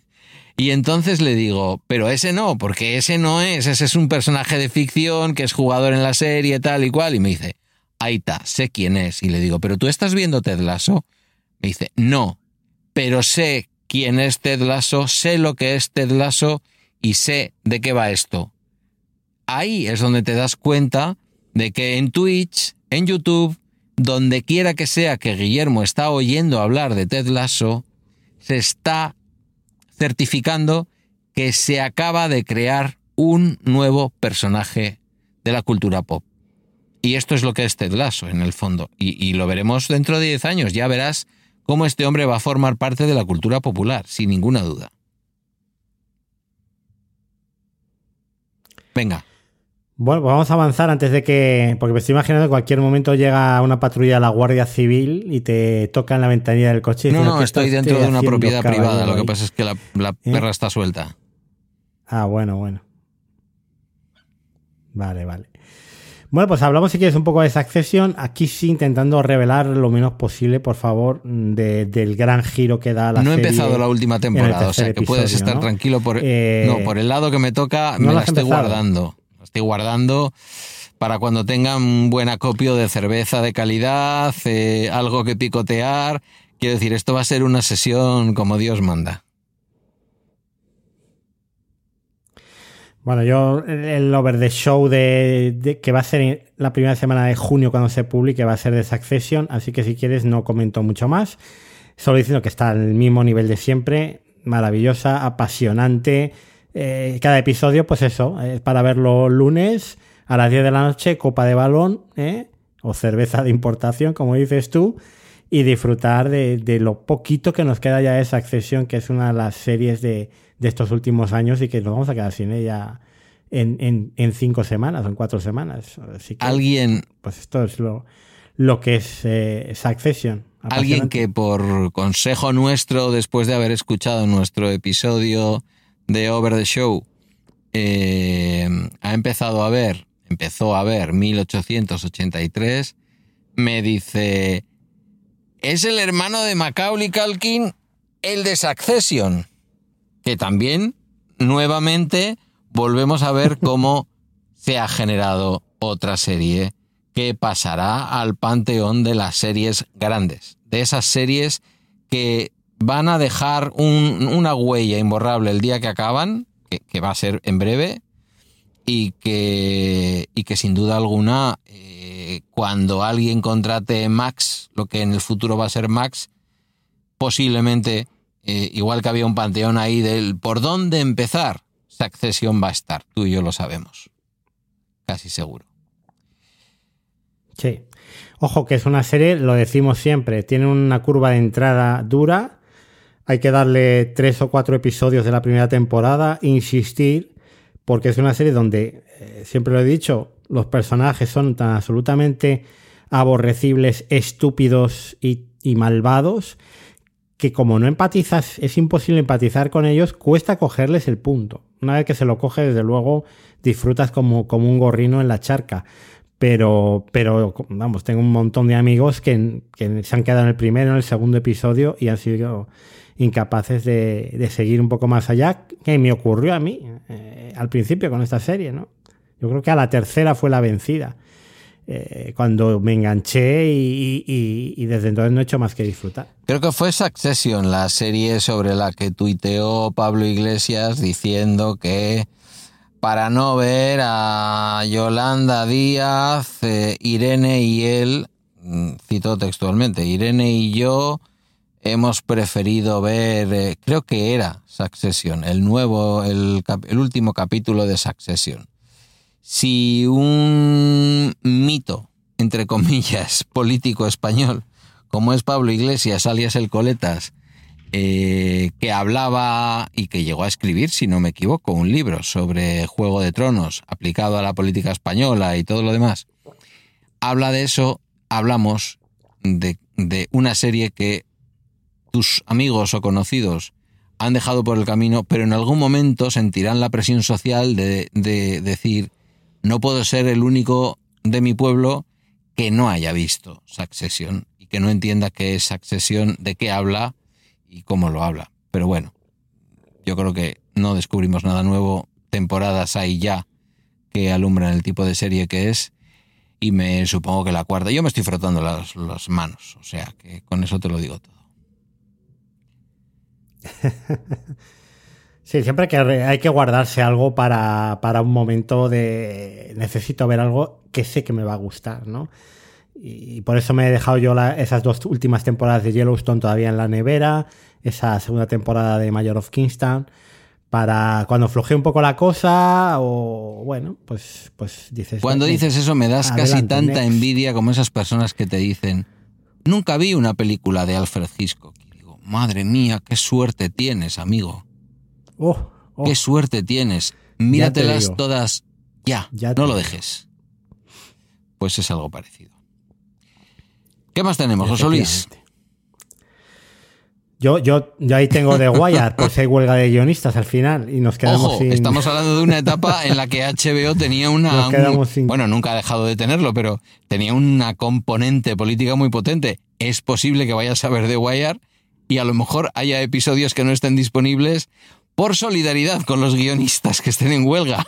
y entonces le digo, pero ese no, porque ese no es, ese es un personaje de ficción que es jugador en la serie, tal y cual, y me dice, Aita, sé quién es. Y le digo, ¿pero tú estás viendo Ted Lasso? Me dice, no, pero sé quién es Ted Lasso, sé lo que es Ted Lasso y sé de qué va esto. Ahí es donde te das cuenta de que en Twitch, en YouTube, donde quiera que sea que Guillermo está oyendo hablar de Ted Lasso, se está certificando que se acaba de crear un nuevo personaje de la cultura pop. Y esto es lo que es Ted Lasso, en el fondo. Y, y, lo veremos dentro de 10 años. Ya verás cómo este hombre va a formar parte de la cultura popular, sin ninguna duda. Venga. Bueno, pues vamos a avanzar antes de que. Porque me estoy imaginando que en cualquier momento llega una patrulla de la Guardia Civil y te toca en la ventanilla del coche. No, no, estoy dentro de una propiedad privada. Lo que pasa es que la, la ¿Eh? perra está suelta. Ah, bueno, bueno. Vale, vale. Bueno, pues hablamos si quieres un poco de esa accesión. Aquí sí intentando revelar lo menos posible, por favor, de, del gran giro que da la No serie he empezado la última temporada, o sea que episodio, puedes estar ¿no? tranquilo. Por, Eh, no, por el lado que me toca, ¿no me la estoy empezado? guardando. Estoy guardando para cuando tengan un buen acopio de cerveza de calidad, eh, algo que picotear. Quiero decir, esto va a ser una sesión como Dios manda. Bueno, yo el- over the show de, de- que va a ser la primera semana de junio cuando se publique va a ser de Succession, así que si quieres no comento mucho más. Solo diciendo que está al mismo nivel de siempre, maravillosa, apasionante. Eh, cada episodio, pues eso, es para verlo lunes a las 10 de la noche, copa de balón, ¿eh? o cerveza de importación, como dices tú, y disfrutar de, de lo poquito que nos queda ya de Succession, que es una de las series de, de estos últimos años y que nos vamos a quedar sin ella en, en, en cinco semanas o en cuatro semanas. Así que, Alguien, pues esto es lo, lo que es eh, Succession. alguien que por consejo nuestro, después de haber escuchado nuestro episodio de Over the Show, eh, ha empezado a ver, empezó a ver 1883, me dice, es el hermano de Macaulay Culkin, el de Succession, que también, nuevamente, volvemos a ver cómo se ha generado otra serie que pasará al panteón de las series grandes, de esas series que van a dejar un- una huella imborrable el día que acaban, que, va a ser en breve, y que, y que sin duda alguna, eh, cuando alguien contrate Max, lo que en el futuro va a ser Max, posiblemente, eh, igual que había un panteón ahí del por dónde empezar, Succession va a estar, tú y yo lo sabemos, casi seguro. Sí. Ojo que es una serie, lo decimos siempre, tiene una curva de entrada dura. Hay que darle tres o cuatro episodios de la primera temporada, insistir, porque es una serie donde, eh, siempre lo he dicho, los personajes son tan absolutamente aborrecibles, estúpidos y, malvados, que como no empatizas, es imposible empatizar con ellos, cuesta cogerles el punto. Una vez que se lo coge, desde luego, disfrutas como, como un gorrino en la charca pero, pero vamos, tengo un montón de amigos que, que se han quedado en el primero, en el segundo episodio y han sido incapaces de, de seguir un poco más allá, que me ocurrió a mí eh, al principio con esta serie, ¿no? Yo creo que a la tercera fue la vencida, eh, cuando me enganché y, y- desde entonces no he hecho más que disfrutar. Creo que fue Succession, la serie sobre la que tuiteó Pablo Iglesias diciendo que para no ver a Yolanda Díaz, eh, Irene y él, mm, citó textualmente, Irene y yo hemos preferido ver, eh, creo que era Succession, el nuevo, el, último capítulo de Succession. Si un mito, entre comillas, político español, como es Pablo Iglesias, alias el Coletas, eh, que hablaba y que llegó a escribir, si no me equivoco, un libro sobre Juego de Tronos aplicado a la política española y todo lo demás, habla de eso, hablamos de una serie que tus amigos o conocidos han dejado por el camino, pero en algún momento sentirán la presión social de, de decir, no puedo ser el único de mi pueblo que no haya visto Succession y que no entienda qué es Succession, de qué habla y cómo lo habla. Pero bueno, yo creo que no descubrimos nada nuevo, temporadas hay ya que alumbran el tipo de serie que es. Y me supongo que la cuarta. Yo me estoy frotando las, las manos, o sea que con eso te lo digo todo. Sí, siempre que hay que guardarse algo para, para, un momento de necesito ver algo que sé que me va a gustar, ¿no? Y por eso me he dejado yo la, esas dos últimas temporadas de Yellowstone todavía en la nevera, esa segunda temporada de Mayor of Kingston, para cuando flojee un poco la cosa o bueno, pues, pues dices... Cuando dices eso me das casi tanta envidia como esas personas que te dicen, nunca vi una película de Alfred Hitchcock. Madre mía, qué suerte tienes, amigo. Oh, oh. Qué suerte tienes. Míratelas todas ya, ya no lo dejes. Pues es algo parecido. ¿Qué más tenemos, José Luis? Yo, yo, yo ahí tengo de Wire, si hay huelga de guionistas al final y nos quedamos Ojo, Estamos hablando de una etapa en la que HBO tenía una. Bueno, nunca ha dejado de tenerlo, pero tenía una componente política muy potente. Es posible que vayas a ver The Wire y a lo mejor haya episodios que no estén disponibles por solidaridad con los guionistas que estén en huelga.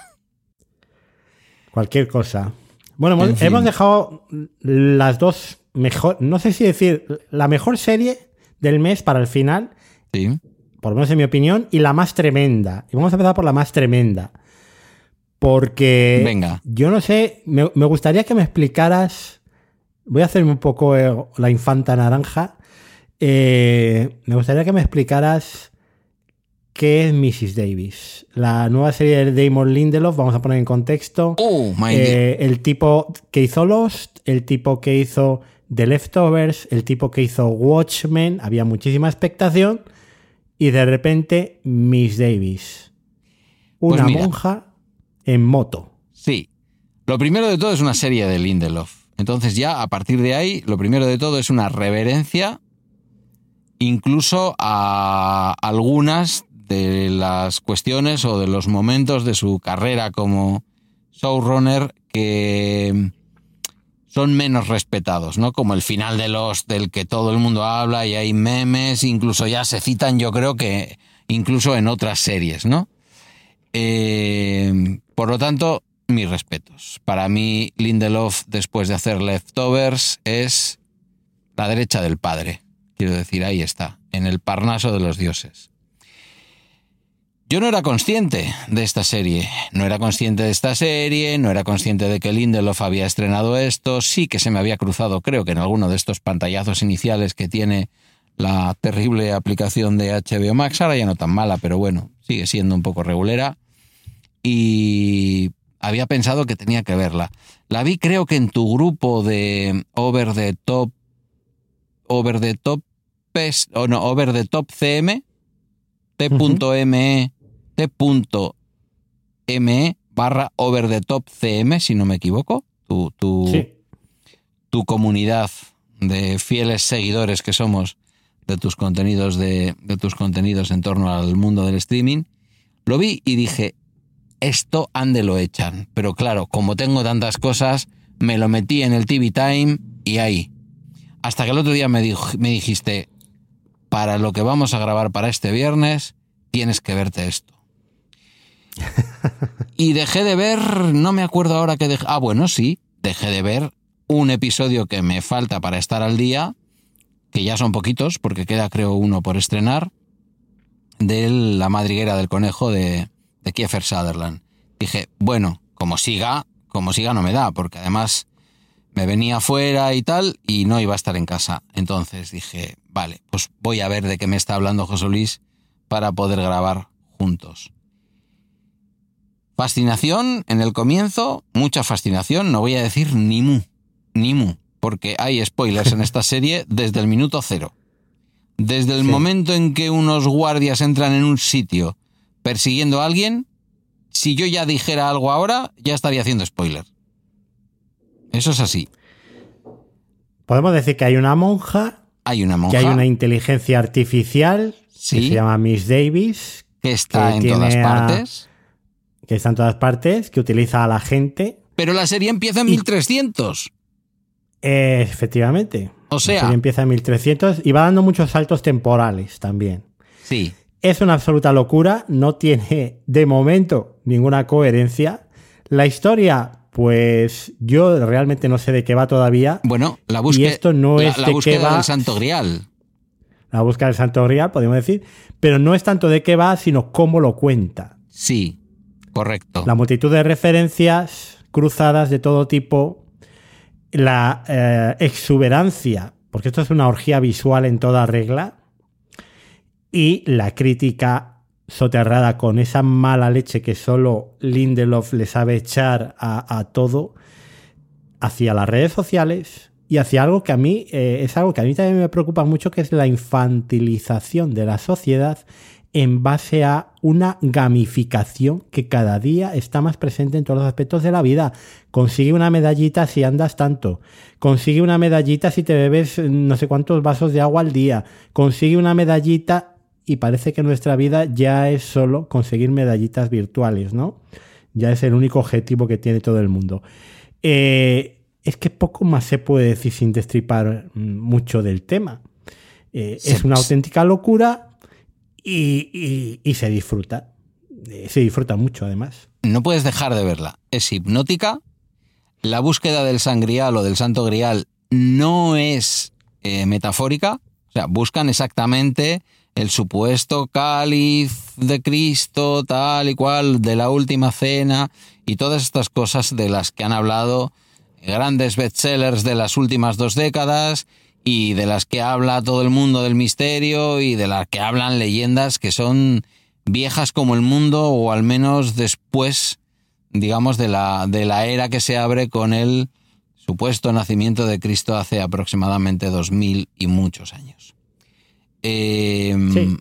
Cualquier cosa. Bueno, hemos dejado las dos mejor, no sé si decir, la mejor serie del mes para el final. Sí. Por lo menos en mi opinión, y la más tremenda. Y vamos a empezar por la más tremenda. Porque. Venga. Yo no sé, me, gustaría que me explicaras. Voy a hacerme un poco eh, la infanta naranja. Eh, me gustaría que me explicaras qué es Mrs. Davis. La nueva serie de Damon Lindelof, vamos a poner en contexto. Oh, eh, el tipo que hizo Lost, el tipo que hizo The Leftovers, el tipo que hizo Watchmen, había muchísima expectación y de repente Miss Davis, una pues monja en moto. Sí, lo primero de todo es una serie de Lindelof. Entonces ya a partir de ahí, lo primero de todo es una reverencia incluso a algunas de las cuestiones o de los momentos de su carrera como showrunner que son menos respetados, ¿no? Como el final de los del que todo el mundo habla y hay memes, incluso ya se citan, yo creo que incluso en otras series, ¿no? Eh, por lo tanto, mis respetos. Para mí, Lindelof, después de hacer Leftovers, es la derecha del padre. Quiero decir, ahí está, en el Parnaso de los dioses. Yo no era consciente de esta serie, no era consciente de esta serie, no era consciente de que Lindelof había estrenado esto, sí que se me había cruzado, creo que en alguno de estos pantallazos iniciales que tiene la terrible aplicación de HBO Max, ahora ya no tan mala, pero bueno, sigue siendo un poco regulera, y había pensado que tenía que verla. La vi creo que en tu grupo de Over the Top, Over the Top, o no, Over the Top CM, t.me t.me barra over the top cm, si no me equivoco, tu, tu, comunidad de fieles seguidores que somos de tus contenidos de, de tus contenidos en torno al mundo del streaming, lo vi y dije, esto ande lo echan. Pero claro, como tengo tantas cosas, me lo metí en el TV Time y ahí. Hasta que el otro día me, me dijiste, para lo que vamos a grabar para este viernes, tienes que verte esto y dejé de ver, no me acuerdo ahora que dejé. Ah, bueno, sí, dejé de ver un episodio que me falta para estar al día, que ya son poquitos, porque queda creo uno por estrenar, de La madriguera del conejo de, de Kiefer Sutherland. Dije, bueno, como siga, como siga no me da, porque además me venía afuera y tal, y no iba a estar en casa. Entonces dije, vale, pues voy a ver de qué me está hablando José Luis para poder grabar juntos. Fascinación en el comienzo, mucha fascinación, no voy a decir ni mu, ni mu, porque hay spoilers en esta serie desde el minuto cero. Desde el momento en que unos guardias entran en un sitio persiguiendo a alguien, si yo ya dijera algo ahora, ya estaría haciendo spoiler. Eso es así. Podemos decir que hay una monja. Hay una monja. Que hay una inteligencia artificial que se llama Miss Davis. Que está en todas partes que está en todas partes, que utiliza a la gente. Pero la serie empieza en 1300. efectivamente. O sea. La serie empieza en 1300 y va dando muchos saltos temporales también. Sí. Es una absoluta locura, no tiene de momento ninguna coherencia. La historia, Pues yo realmente no sé de qué va todavía. Bueno, la búsqueda, y esto no es la, de búsqueda qué va, del Santo Grial. La búsqueda del Santo Grial, podemos decir. Pero no es tanto de qué va, sino cómo lo cuenta. Sí, correcto. La multitud de referencias cruzadas de todo tipo, la eh, exuberancia, porque esto es una orgía visual en toda regla, y la crítica soterrada con esa mala leche que solo Lindelof le sabe echar a, a todo hacia las redes sociales y hacia algo que a mí eh, es algo que a mí también me preocupa mucho, que es la infantilización de la sociedad en base a una gamificación que cada día está más presente en todos los aspectos de la vida. Consigue una medallita si andas tanto. Consigue una medallita si te bebes no sé cuántos vasos de agua al día. Consigue una medallita y parece que nuestra vida ya es solo conseguir medallitas virtuales, ¿no? Ya es el único objetivo que tiene todo el mundo. Eh, es que poco más se puede decir sin destripar mucho del tema. Eh, es una auténtica locura y, y, y, se disfruta. Eh, se disfruta mucho, además. No puedes dejar de verla. Es hipnótica. La búsqueda del sangrial o del santo grial no es metafórica. O sea, buscan exactamente el supuesto cáliz de Cristo, tal y cual, de la última cena y todas estas cosas de las que han hablado grandes bestsellers de las últimas dos décadas y de las que habla todo el mundo del misterio y de las que hablan leyendas que son viejas como el mundo o al menos después, digamos, de la, de la era que se abre con el supuesto nacimiento de Cristo hace aproximadamente dos mil y muchos años. Eh, sí.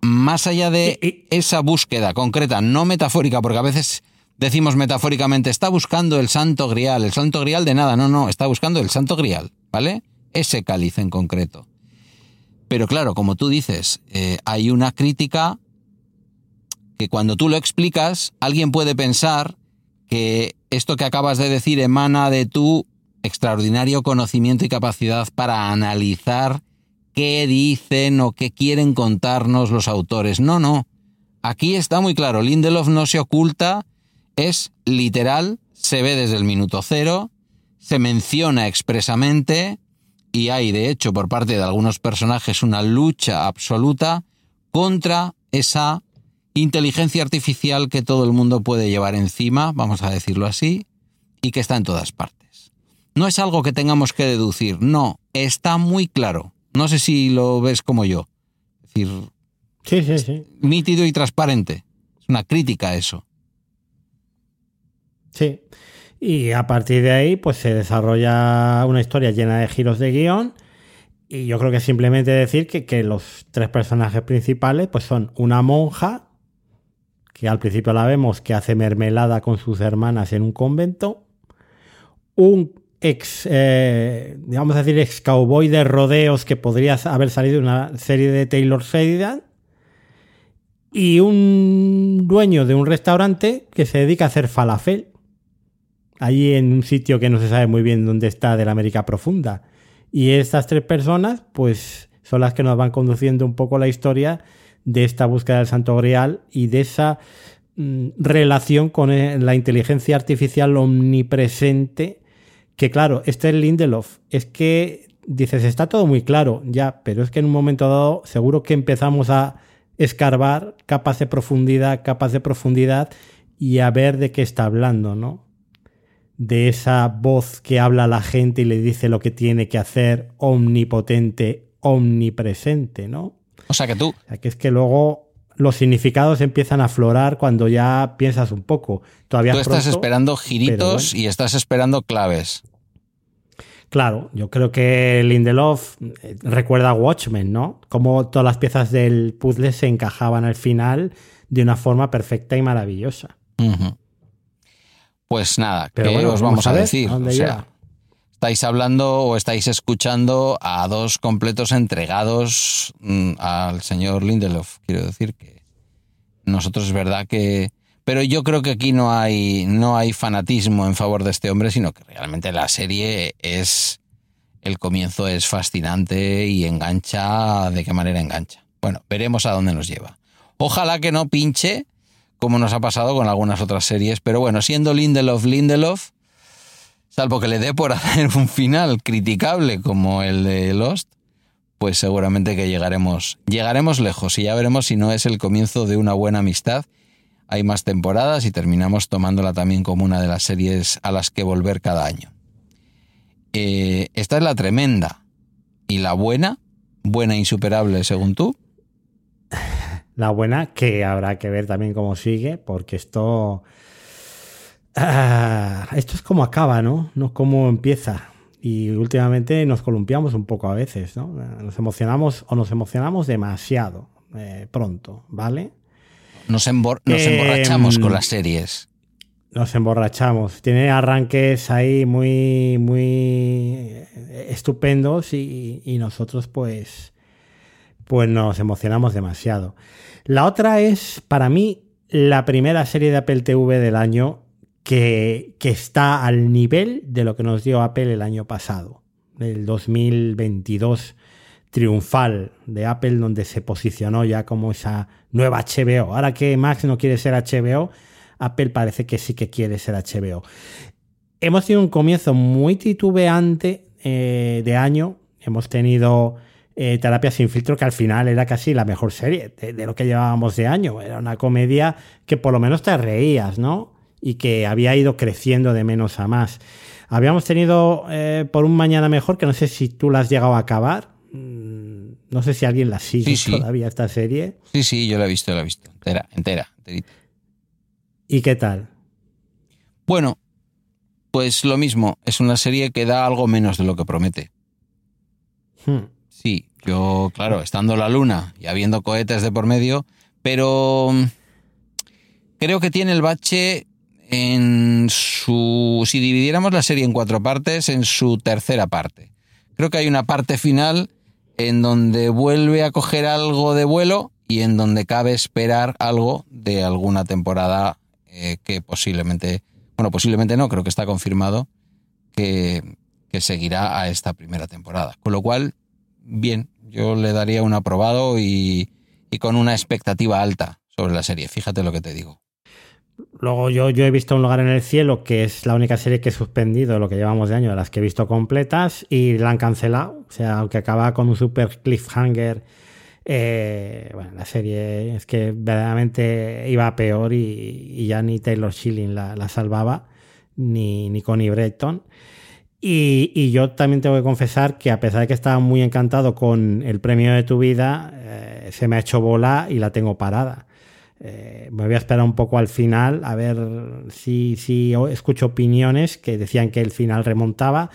Más allá de esa búsqueda concreta, no metafórica, porque a veces decimos metafóricamente, está buscando el santo grial, el santo grial de nada, no, no, está buscando el santo grial, ¿vale? Ese cáliz en concreto. Pero claro, como tú dices, eh, hay una crítica que cuando tú lo explicas, alguien puede pensar que esto que acabas de decir emana de tu extraordinario conocimiento y capacidad para analizar qué dicen o qué quieren contarnos los autores. No, no. Aquí está muy claro, Lindelof no se oculta es literal, se ve desde el minuto cero, se menciona expresamente y hay de hecho por parte de algunos personajes una lucha absoluta contra esa inteligencia artificial que todo el mundo puede llevar encima, vamos a decirlo así, y que está en todas partes. No es algo que tengamos que deducir, no, está muy claro. No sé si lo ves como yo. Es decir, sí, sí, sí. nítido y transparente. Es una crítica a eso. Sí. Y a partir de ahí, pues se desarrolla una historia llena de giros de guion. Y yo creo que simplemente decir que, que los tres personajes principales, pues son una monja, que al principio la vemos que hace mermelada con sus hermanas en un convento, un ex, eh, digamos decir, ex cowboy de rodeos que podría haber salido de una serie de Taylor Sheridan, y un dueño de un restaurante que se dedica a hacer falafel allí en un sitio que no se sabe muy bien dónde está de la América Profunda. Y estas tres personas, pues, son las que nos van conduciendo un poco la historia de esta búsqueda del Santo Grial y de esa mm, relación con eh, la inteligencia artificial omnipresente. Que claro, este es Lindelof. Es que dices, está todo muy claro, ya, pero es que en un momento dado seguro que empezamos a escarbar capas de profundidad, capas de profundidad y a ver de qué está hablando, ¿no? de esa voz que habla a la gente y le dice lo que tiene que hacer, omnipotente, omnipresente, ¿no? O sea que tú. O sea que es que luego los significados empiezan a aflorar cuando ya piensas un poco. Todavía tú estás pronto, esperando giritos bueno. y estás esperando claves. Claro, yo creo que Lindelof eh, recuerda a Watchmen, ¿no? Como todas las piezas del puzzle se encajaban al final de una forma perfecta y maravillosa. Uh -huh. Pues nada, Pero ¿qué bueno, os vamos, vamos a, decir? O sea, estáis hablando o estáis escuchando a dos completos entregados mmm, al señor Lindelof. Quiero decir que nosotros es verdad que... Pero yo creo que aquí no hay, no hay fanatismo en favor de este hombre, sino que realmente la serie es... El comienzo es fascinante y engancha. ¿De qué manera engancha? Bueno, veremos a dónde nos lleva. Ojalá que no pinche como nos ha pasado con algunas otras series. Pero bueno, siendo Lindelof, Lindelof, salvo que le dé por hacer un final criticable como el de Lost, pues seguramente que llegaremos, llegaremos lejos y ya veremos si no es el comienzo de una buena amistad. Hay más temporadas y terminamos tomándola también como una de las series a las que volver cada año. Eh, esta es la tremenda. ¿Y la buena? ¿Buena e insuperable según tú? La buena, que habrá que ver también cómo sigue, porque esto. Ah, esto es como acaba, ¿no? No cómo empieza. Y últimamente nos columpiamos un poco a veces, ¿no? Nos emocionamos o nos emocionamos demasiado eh, pronto, ¿vale? Nos, emborrachamos con em, las series. Nos emborrachamos. Tiene arranques ahí muy, muy estupendos y, y nosotros, pues, pues nos emocionamos demasiado. La otra es, para mí, la primera serie de Apple TV del año que, está al nivel de lo que nos dio Apple el año pasado, el 2022 triunfal de Apple, donde se posicionó ya como esa nueva HBO. Ahora que Max no quiere ser HBO, Apple parece que sí que quiere ser HBO. Hemos tenido un comienzo muy titubeante eh, de año. Hemos tenido eh, Terapia sin filtro, que al final era casi la mejor serie de, lo que llevábamos de año. Era una comedia que por lo menos te reías, ¿no? Y que había ido creciendo de menos a más. Habíamos tenido eh, por un mañana mejor, que no sé si tú la has llegado a acabar. No sé si alguien la sigue todavía esta serie. Sí, sí, yo la he visto, la he visto. Entera, entera, enterita. ¿Y qué tal? Bueno, pues lo mismo. Es una serie que da algo menos de lo que promete. Hmm. Sí, yo, claro, estando la luna y habiendo cohetes de por medio, pero mm, creo que tiene el bache en su... Si dividiéramos la serie en cuatro partes, en su tercera parte. Creo que hay una parte final en donde vuelve a coger algo de vuelo y en donde cabe esperar algo de alguna temporada eh, que posiblemente, bueno, posiblemente no, creo que está confirmado que, que seguirá a esta primera temporada. Con lo cual, bien, yo le daría un aprobado y, con una expectativa alta sobre la serie. Fíjate lo que te digo. Luego yo, yo he visto Un lugar en el cielo, que es la única serie que he suspendido lo que llevamos de año, de las que he visto completas, y la han cancelado. O sea, aunque acaba con un super cliffhanger, eh, bueno, la serie es que verdaderamente iba peor y, ya ni Taylor Schilling la, salvaba, ni, ni Connie Breton. Y, yo también tengo que confesar que a pesar de que estaba muy encantado con el premio de tu vida, eh, se me ha hecho bola y la tengo parada. Eh, me voy a esperar un poco al final a ver si, si escucho opiniones que decían que el final remontaba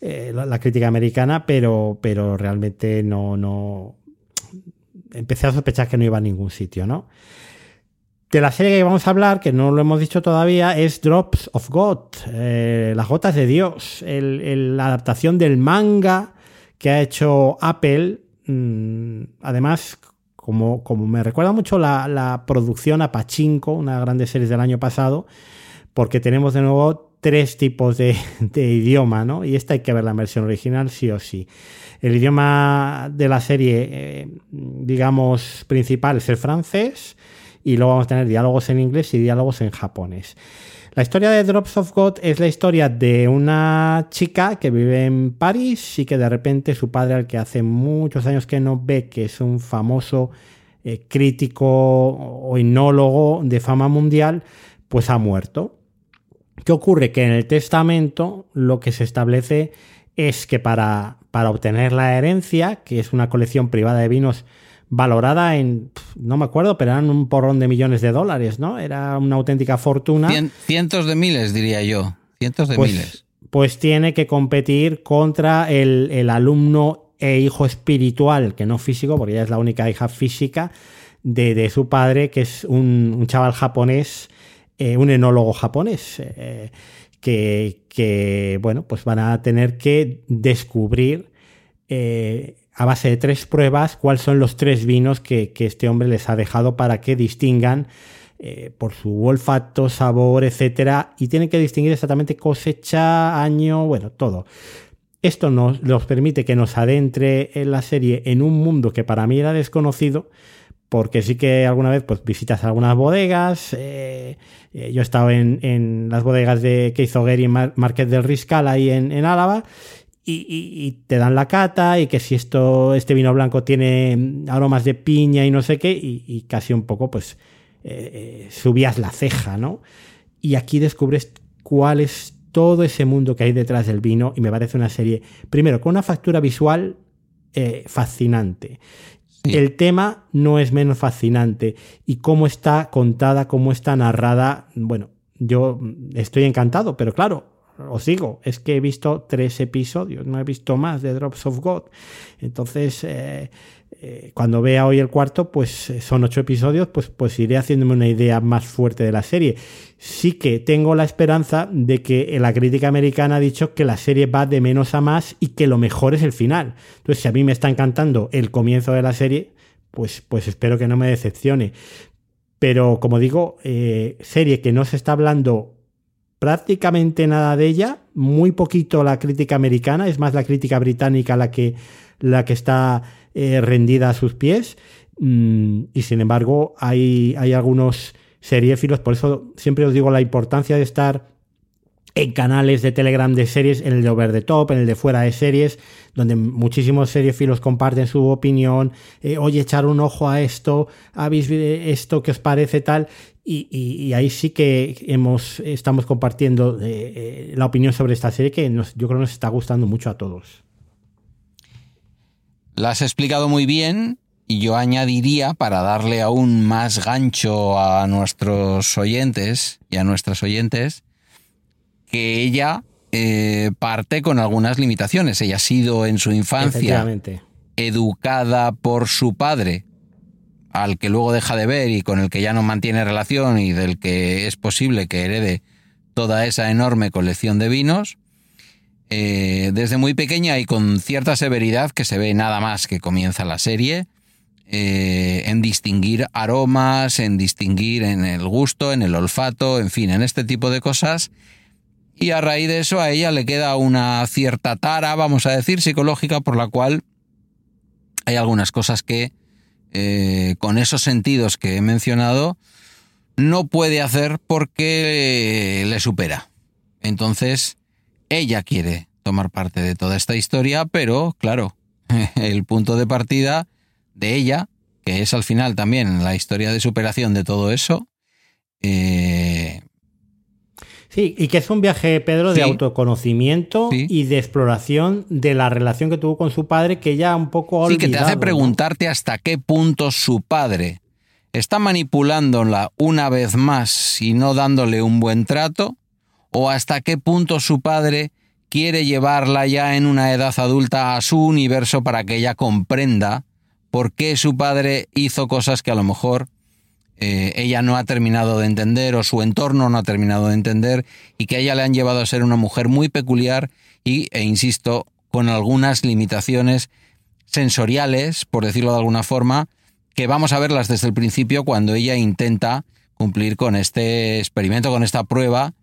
eh, la, crítica americana, pero, pero realmente no, no. Empecé a sospechar que no iba a ningún sitio, ¿no? de la serie que vamos a hablar, que no lo hemos dicho todavía, es Drops of God, eh, las gotas de Dios, la adaptación del manga que ha hecho Apple. Mm, además, como, como, me recuerda mucho la, producción a Pachinko, una de las grandes series del año pasado, porque tenemos de nuevo tres tipos de, idioma, ¿no? Y esta hay que ver la versión original sí o sí. El idioma de la serie, eh, digamos, principal es el francés y luego vamos a tener diálogos en inglés y diálogos en japonés. La historia de Drops of God es la historia de una chica que vive en París y que de repente su padre, al que hace muchos años que no ve, que es un famoso eh, crítico o inólogo de fama mundial, pues ha muerto. ¿Qué ocurre? Que en el testamento lo que se establece es que para, para obtener la herencia, que es una colección privada de vinos valorada en, no me acuerdo, pero eran un porrón de millones de dólares, ¿no? Era una auténtica fortuna. cientos de miles, diría yo. Cientos de pues, miles. Pues tiene que competir contra el, alumno e hijo espiritual, que no físico, porque ella es la única hija física de, su padre, que es un, chaval japonés, eh, un enólogo japonés, eh, que, que, bueno, pues van a tener que descubrir eh, a base de tres pruebas cuáles son los tres vinos que, este hombre les ha dejado para que distingan eh, por su olfato, sabor, etcétera, y tienen que distinguir exactamente cosecha, año, bueno, todo. Esto nos, permite que nos adentre en la serie en un mundo que para mí era desconocido, porque sí que alguna vez pues visitas algunas bodegas. Eh, eh, yo he estado en, las bodegas de Gary en Market del Riscal ahí en, Álava. Y, te dan la cata y que si esto este vino blanco tiene aromas de piña y no sé qué y, casi un poco pues eh, subías la ceja no y aquí descubres cuál es todo ese mundo que hay detrás del vino y me parece una serie primero con una factura visual fascinante. El tema no es menos fascinante y cómo está contada, cómo está narrada, bueno, yo estoy encantado, pero claro, os digo, es que he visto tres episodios, no he visto más de Drops of God. Entonces, eh, eh, cuando vea hoy el cuarto, pues eh, son ocho episodios, pues, pues iré haciéndome una idea más fuerte de la serie. Sí que tengo la esperanza de que la crítica americana ha dicho que la serie va de menos a más y que lo mejor es el final. Entonces, si a mí me está encantando el comienzo de la serie, pues, pues espero que no me decepcione. Pero como digo, serie que no se está hablando prácticamente nada de ella, muy poquito la crítica americana, es más la crítica británica la que, la que está eh, rendida a sus pies. Mm, y sin embargo, hay, hay algunos seriefilos, por eso siempre os digo la importancia de estar en canales de Telegram de series, en el de Over the Top, en el de Fuera de Series, donde muchísimos seriefilos comparten su opinión, eh, oye, echar un ojo a esto, habéis esto que os parece tal, y, ahí sí que hemos, estamos compartiendo eh, la opinión sobre esta serie que yo creo que nos está gustando mucho a todos. La has explicado muy bien y yo añadiría, para darle aún más gancho a nuestros oyentes y a nuestras oyentes, que ella eh, parte con algunas limitaciones. Ella ha sido en su infancia educada por su padre, al que luego deja de ver y con el que ya no mantiene relación y del que es posible que herede toda esa enorme colección de vinos. Eh, desde muy pequeña y con cierta severidad que se ve nada más que comienza la serie, eh, en distinguir aromas, en distinguir en el gusto, en el olfato, en fin, en este tipo de cosas. Y a raíz de eso a ella le queda una cierta tara, vamos a decir, psicológica, por la cual hay algunas cosas que, eh, con esos sentidos que he mencionado, no puede hacer porque le supera. Entonces, ella quiere tomar parte de toda esta historia, pero claro, el punto de partida de ella, que es al final también la historia de superación de todo eso, eh, Sí, y que es un viaje, Pedro, de autoconocimiento y de exploración de la relación que tuvo con su padre, que ya un poco olvidado, Sí, que te hace preguntarte hasta qué punto su padre está manipulándola una vez más y no dándole un buen trato, o hasta qué punto su padre quiere llevarla ya en una edad adulta a su universo para que ella comprenda por qué su padre hizo cosas que a lo mejor eh, ella no ha terminado de entender o su entorno no ha terminado de entender y que a ella le han llevado a ser una mujer muy peculiar y, e insisto, con algunas limitaciones sensoriales, por decirlo de alguna forma, que vamos a verlas desde el principio cuando ella intenta cumplir con este experimento, con esta prueba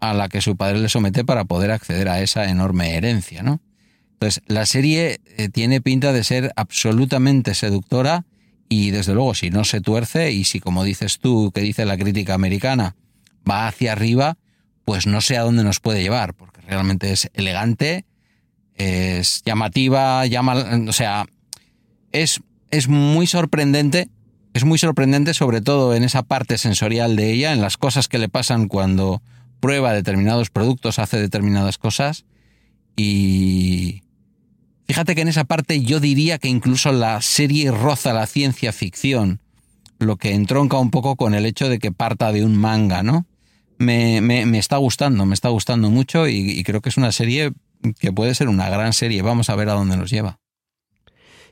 a la que su padre le somete para poder acceder a esa enorme herencia, ¿no? Entonces, la serie eh, tiene pinta de ser absolutamente seductora y desde luego si no se tuerce y si como dices tú, que dice la crítica americana, va hacia arriba, pues no sé a dónde nos puede llevar, porque realmente es elegante, es llamativa, llama, o sea, es, es muy sorprendente, es muy sorprendente sobre todo en esa parte sensorial de ella, en las cosas que le pasan cuando prueba determinados productos, hace determinadas cosas y fíjate que en esa parte yo diría que incluso la serie roza la ciencia ficción, lo que entronca un poco con el hecho de que parta de un manga, ¿no? Me, me, está gustando, me está gustando mucho y creo que es una serie que puede ser una gran serie. Vamos a ver a dónde nos lleva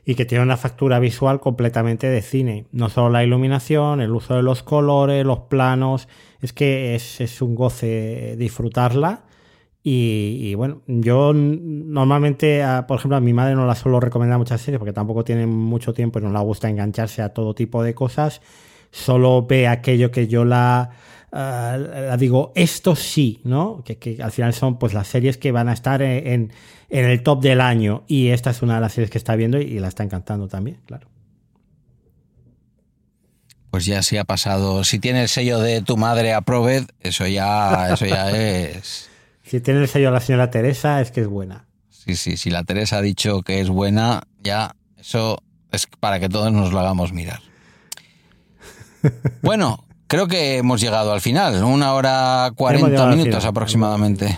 y que tiene una factura visual completamente de cine. No solo la iluminación, el uso de los colores, los planos, es que es, un goce disfrutarla. Y, bueno, yo normalmente, por ejemplo, a mi madre no la suelo recomendar muchas series porque tampoco tiene mucho tiempo y no le gusta engancharse a todo tipo de cosas. Solo ve aquello que yo la, uh, digo, esto sí, ¿no? Que, al final son pues las series que van a estar en, en, el top del año. Y esta es una de las series que está viendo y, la está encantando también, claro. pues ya se ha pasado. Si tiene el sello de tu madre approved, eso ya, eso ya es. Si tiene el sello de la señora Teresa, es que es buena. Sí, sí, si la Teresa ha dicho que es buena, ya eso es para que todos nos lo hagamos mirar. Bueno, creo que hemos llegado al final, una hora cuarenta minutos aproximadamente.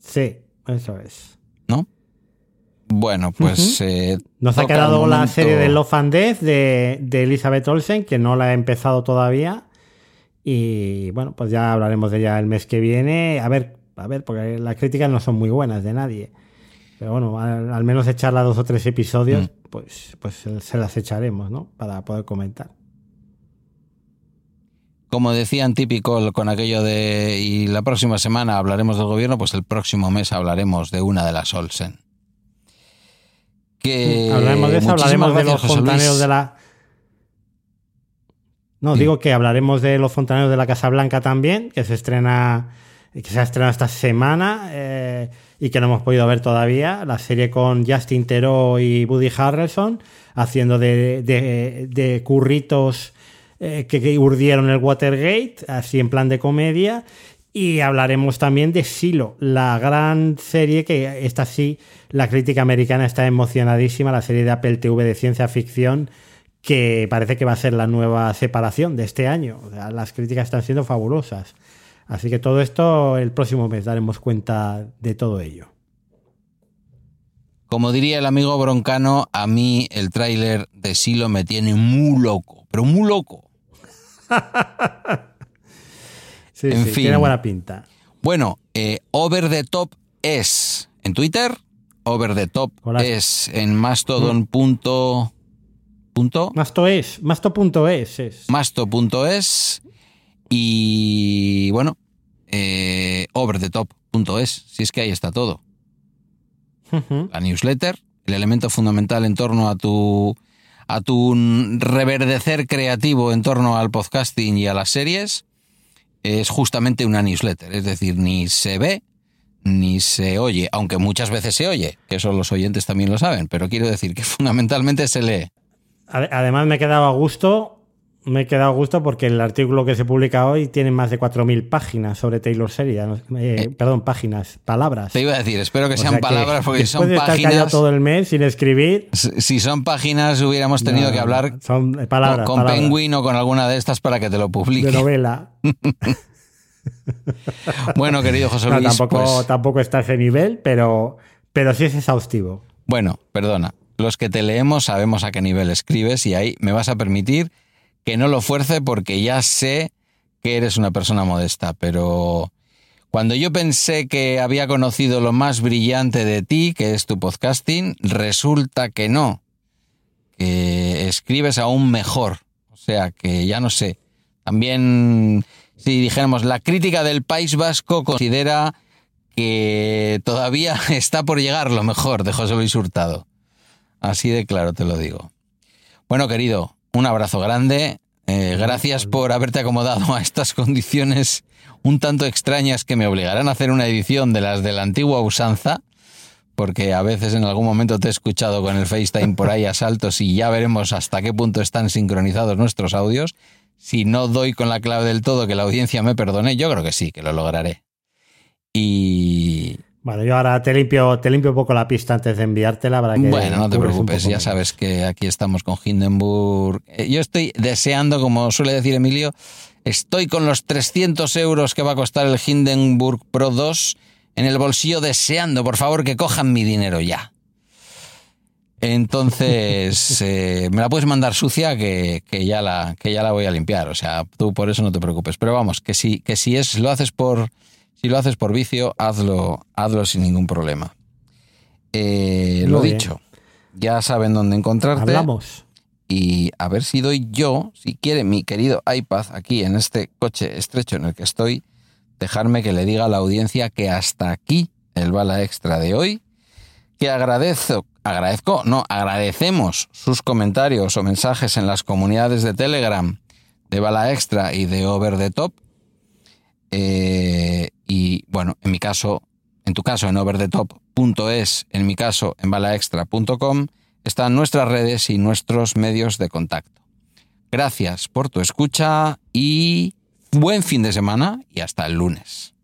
Sí, eso es. ¿No? Bueno, pues. eh, Nos ha quedado la serie de Love and Death de, de Elizabeth Olsen, que no la he empezado todavía. Y bueno, pues ya hablaremos de ella el mes que viene. A ver, a ver, porque las críticas no son muy buenas de nadie. Pero bueno, al, al menos echarla dos o tres episodios, Mm. pues, pues se- las echaremos, ¿no? Para poder comentar. Como decían típico con aquello de. Y la próxima semana hablaremos del gobierno, pues el próximo mes hablaremos de una de las Olsen. Que. hablaremos de eso, hablaremos de los José Luis. fontaneros de la. No, Sí. digo que hablaremos de los fontaneros de la Casa Blanca también, que se estrena, que se ha estrenado esta semana eh, y que no hemos podido ver todavía. La serie con Justin Theroux y Woody Harrelson haciendo de, de- curritos eh, que, que urdieron el Watergate, así en plan de comedia. Y hablaremos también de Silo, la gran serie que esta sí, la crítica americana está emocionadísima, la serie de Apple TV de ciencia ficción que parece que va a ser la nueva separación de este año. Las críticas están siendo fabulosas. Así que todo esto el próximo mes daremos cuenta de todo ello. Como diría el amigo broncano, a mí el tráiler de Silo me tiene muy loco, pero muy loco. Sí, En sí, fin. tiene buena pinta. Bueno, eh, Over the Top es en Twitter, Over the Top Hola. es en mastodon. punto- punto- Masto es, masto.es es. masto.es y bueno, eh, overthetop.es, si es que ahí está todo. La newsletter, el elemento fundamental en torno a tu a tu reverdecer creativo en torno al podcasting y a las series es justamente una newsletter, es decir, ni se ve ni se oye, aunque muchas veces se oye, que eso los oyentes también lo saben, pero quiero decir que fundamentalmente se lee. Ade- Además me he quedado a gusto, me he quedado a gusto porque el artículo que se publica hoy tiene más de 4.000 páginas sobre Taylor Sheridan. Eh, Perdón, páginas, palabras. Te iba a decir, espero que O sean que palabras porque después son de estar callado páginas. todo el mes sin escribir, Si son páginas, hubiéramos tenido no, que hablar son eh, palabras, con, con palabras Penguin o con alguna de estas para que te lo de publique. novela. Bueno, querido José No, Luis, tampoco, pues, tampoco está a ese nivel, pero, pero sí es exhaustivo. bueno, perdona. Los que te leemos sabemos a qué nivel escribes y ahí me vas a permitir que no lo fuerce porque ya sé que eres una persona modesta, pero cuando yo pensé que había conocido lo más brillante de ti, que es tu podcasting, resulta que no, que escribes aún mejor. O sea que ya no sé. También, si dijéramos, la crítica del País Vasco considera que todavía está por llegar lo mejor de José Luis Hurtado. Así de claro te lo digo. Bueno, querido, un abrazo grande. Eh, gracias por haberte acomodado a estas condiciones un tanto extrañas que me obligarán a hacer una edición de las de la antigua usanza, porque a veces en algún momento te he escuchado con el FaceTime por ahí a saltos y ya veremos hasta qué punto están sincronizados nuestros audios. Si no doy con la clave del todo, que la audiencia me perdone, yo creo que sí, que lo lograré. Y Bueno, yo ahora te limpio, te limpio un poco la pista antes de enviártela para que. bueno, no te preocupes, ya sabes que aquí estamos con Hindenburg. Eh, Yo estoy deseando, como suele decir Emilio, estoy con los 300 euros que va a costar el Hindenburg Pro 2 en el bolsillo deseando, por favor, que cojan mi dinero ya. Entonces, eh, me la puedes mandar sucia que, que ya la, que ya la voy a limpiar. O sea, tú por eso no te preocupes. Pero vamos, que si, que si es, lo haces por, si lo haces por vicio, hazlo, hazlo sin ningún problema. Eh, lo bien. dicho, ya saben dónde encontrarte. Hablamos. Y a ver si doy yo, si quiere mi querido iPad aquí en este coche estrecho en el que estoy, dejarme que le diga a la audiencia que hasta aquí el bala extra de hoy, que agradezco, agradezco, no, agradecemos sus comentarios o mensajes en las comunidades de Telegram de bala extra y de over the top. Eh, y bueno, en mi caso, en tu caso en overthetop.es, en mi caso en balaextra.com, están nuestras redes y nuestros medios de contacto. Gracias por tu escucha y buen fin de semana y hasta el lunes.